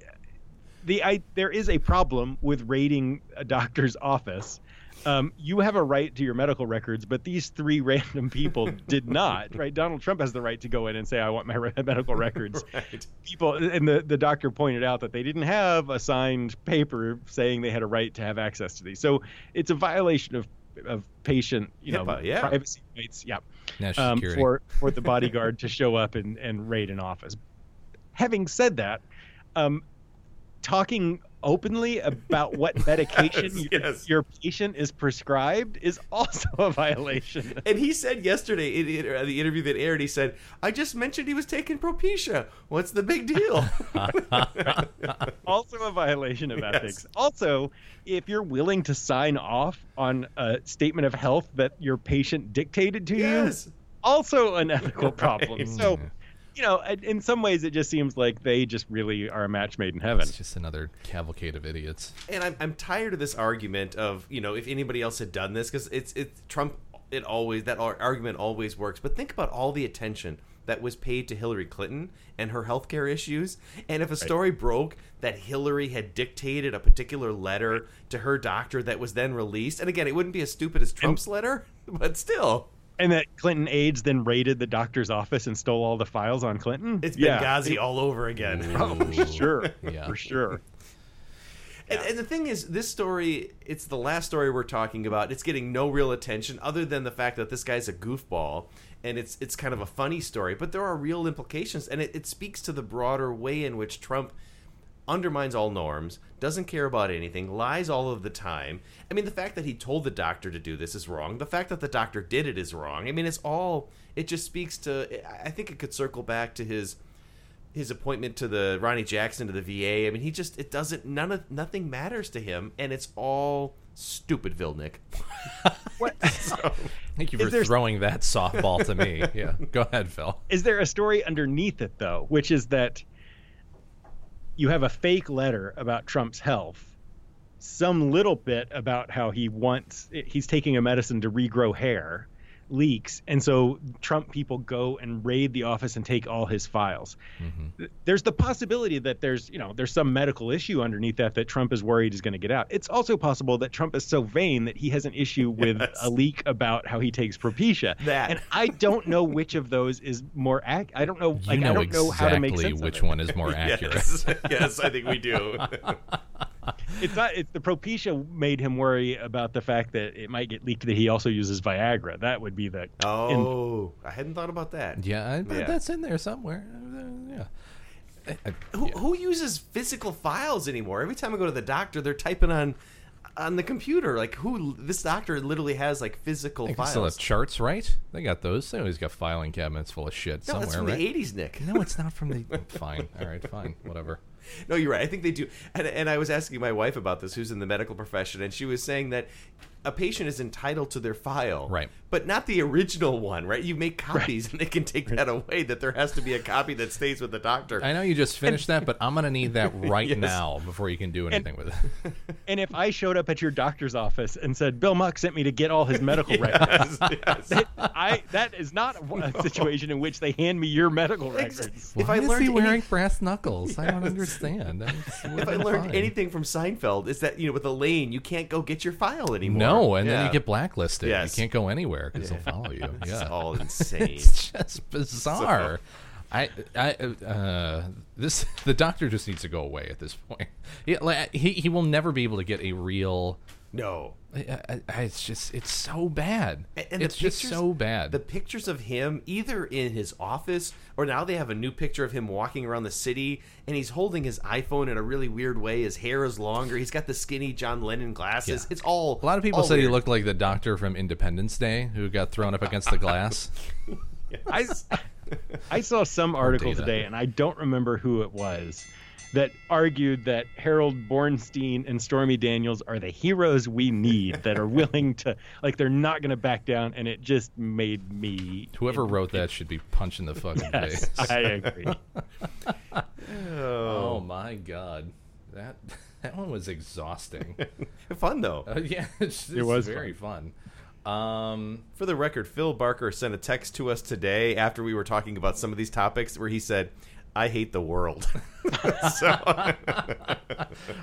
the I there is a problem with raiding a doctor's office. Um, you have a right to your medical records, but these three random people did not. Right? Donald Trump has the right to go in and say, "I want my medical records." Right. people and the, the doctor pointed out that they didn't have a signed paper saying they had a right to have access to these so it's a violation of of patient you know yeah. privacy rights yeah National um, security. for for the bodyguard to show up and and raid an office having said that um talking openly about what medication Yes, your, yes. your patient is prescribed is also a violation And he said yesterday in, in uh, the interview that aired, he said, "I just mentioned he was taking Propecia. What's the big deal?" also a violation of ethics. Also, if you're willing to sign off on a statement of health that your patient dictated to yes. you, also an ethical problem. Right. So, you know, in- in some ways, it just seems like they just really are a match made in heaven. It's just another cavalcade of idiots. And I'm, I'm tired of this argument of you know if anybody else had done this because it's it's Trump. It always that argument always works. But think about all the attention that was paid to Hillary Clinton and her healthcare issues. And if a story broke that Hillary had dictated a particular letter to her doctor that was then released, and again, it wouldn't be as stupid as Trump's letter, but still, And that Clinton aides then raided the doctor's office and stole all the files on Clinton. it's yeah. Benghazi all over again. Oh, for sure. Yeah. For sure. And, and the thing is, this story, it's the last story we're talking about. It's getting no real attention other than the fact that this guy's a goofball. And it's it's kind of a funny story, but there are real implications, and it, it speaks to the broader way in which Trump undermines all norms, doesn't care about anything, lies all of the time. I mean, the fact that he told the doctor to do this is wrong. The fact that the doctor did it is wrong. I mean, it's all. It just speaks to. I I think it could circle back to his his appointment to the Ronny Jackson to the VA. I mean, he just it doesn't none of nothing matters to him, and it's all stupid, Vilnick. What? Thank you for there- throwing that softball to me. Yeah, go ahead, Phil. is there a story underneath it though which is that you have a fake letter about trump's health some little bit about how he wants he's taking a medicine to regrow hair leaks and so trump people go and raid the office and take all his files mm-hmm. there's the possibility that there's you know there's some medical issue underneath that that trump is worried is going to get out it's also possible that trump is so vain that he has an issue with Yes. a leak about how he takes propecia That. and i don't know which of those is more ac- i don't know You like know i don't know how to make exactly sense which it. one is more accurate. yes, yes, I think we do. it's not it's the propecia made him worry about the fact that it might get leaked that he also uses viagra that would be the oh, I hadn't thought about that. Yeah, I bet Yeah. that's in there somewhere. Uh, yeah. I- I- Who, yeah. who uses physical files anymore? Every time I go to the doctor, they're typing on on the computer. Like who? This doctor literally has like physical They can still have charts, right? They got those. They always got filing cabinets full of shit no, somewhere, that's from right? the '80s, Nick. No, it's not from the. fine. All right, fine. Whatever. No, you're right. I think they do. And, and I was asking my wife about this, who's in the medical profession, and she was saying that a patient is entitled to their file, Right. But not the original one, right? You make copies, and they can take that away. That there has to be a copy that stays with the doctor. I know you just finished that, but I'm gonna need that right Yes. now before you can do anything with it. and if i showed up at your doctor's office and said bill muck sent me to get all his medical records Yes, yes. I that is not a situation in which they hand me your medical records. If Why I is learned he wearing any- brass knuckles? I don't understand. If I learned fine. anything from Seinfeld, is that you know with Elaine, you can't go get your file anymore. No, and then you get blacklisted. Yes. You can't go anywhere because they'll follow you. It's Yeah. all insane. it's just bizarre. I, I, uh, this the doctor just needs to go away at this point. He, like, he, he will never be able to get a real No. I, I, I- it's just it's so bad. And the it's just so bad. The pictures of him, either in his office or now they have a new picture of him walking around the city, and he's holding his iPhone in a really weird way. His hair is longer. He's got the skinny John Lennon glasses. It's all a lot of people all said he looked like the doctor from Independence Day who got thrown up against the glass. I, I saw some article today, and I don't remember who it was, that argued that Harold Bornstein and Stormy Daniels are the heroes we need that are willing to, like, they're not going to back down, and it just made me. Whoever wrote that should be punched in the fucking Yes, face. I agree. oh my god, that that one was exhausting. Fun though. Uh, yeah, it's, It was very fun. Um, For the record, Phil Barker sent a text to us today after we were talking about some of these topics where he said, "I hate the world." so, a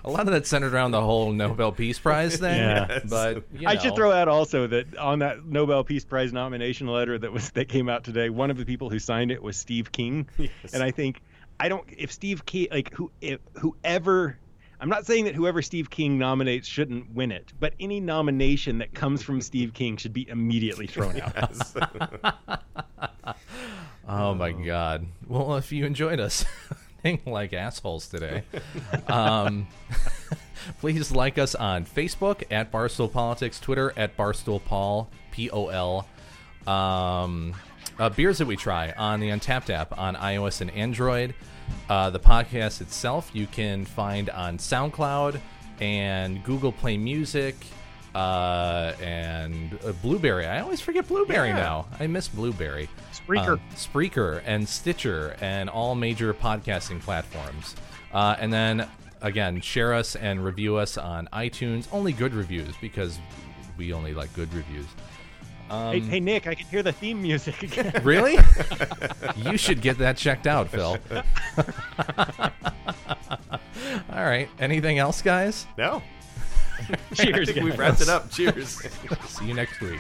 lot of that centered around the whole Nobel Peace Prize thing. Yeah. but you I should throw out also that on that Nobel Peace Prize nomination letter that was that came out today, one of the people who signed it was Steve King, yes. and I think I don't if Steve King like who if whoever. I'm not saying that whoever Steve King nominates shouldn't win it, but any nomination that comes from Steve King should be immediately thrown out. Oh my god. Well, if you enjoyed us being like assholes today, um, please like us on Facebook at Barstool Politics, Twitter at Barstool Paul, P O L. Um, uh, beers that we try on the Untappd app on iOS and Android. Uh, the podcast itself you can find on SoundCloud and Google Play Music uh, and uh, Blubrry. I always forget Blubrry Yeah. now. I miss Blubrry. Spreaker. Um, Spreaker and Stitcher and all major podcasting platforms. Uh, and then again, share us and review us on iTunes. Only good reviews because we only like good reviews. Um, hey, hey Nick, I can hear the theme music again. Really? you should get that checked out, Phil. All right. Anything else, guys? No. Cheers, I think we've wrapped it up. Cheers. See you next week.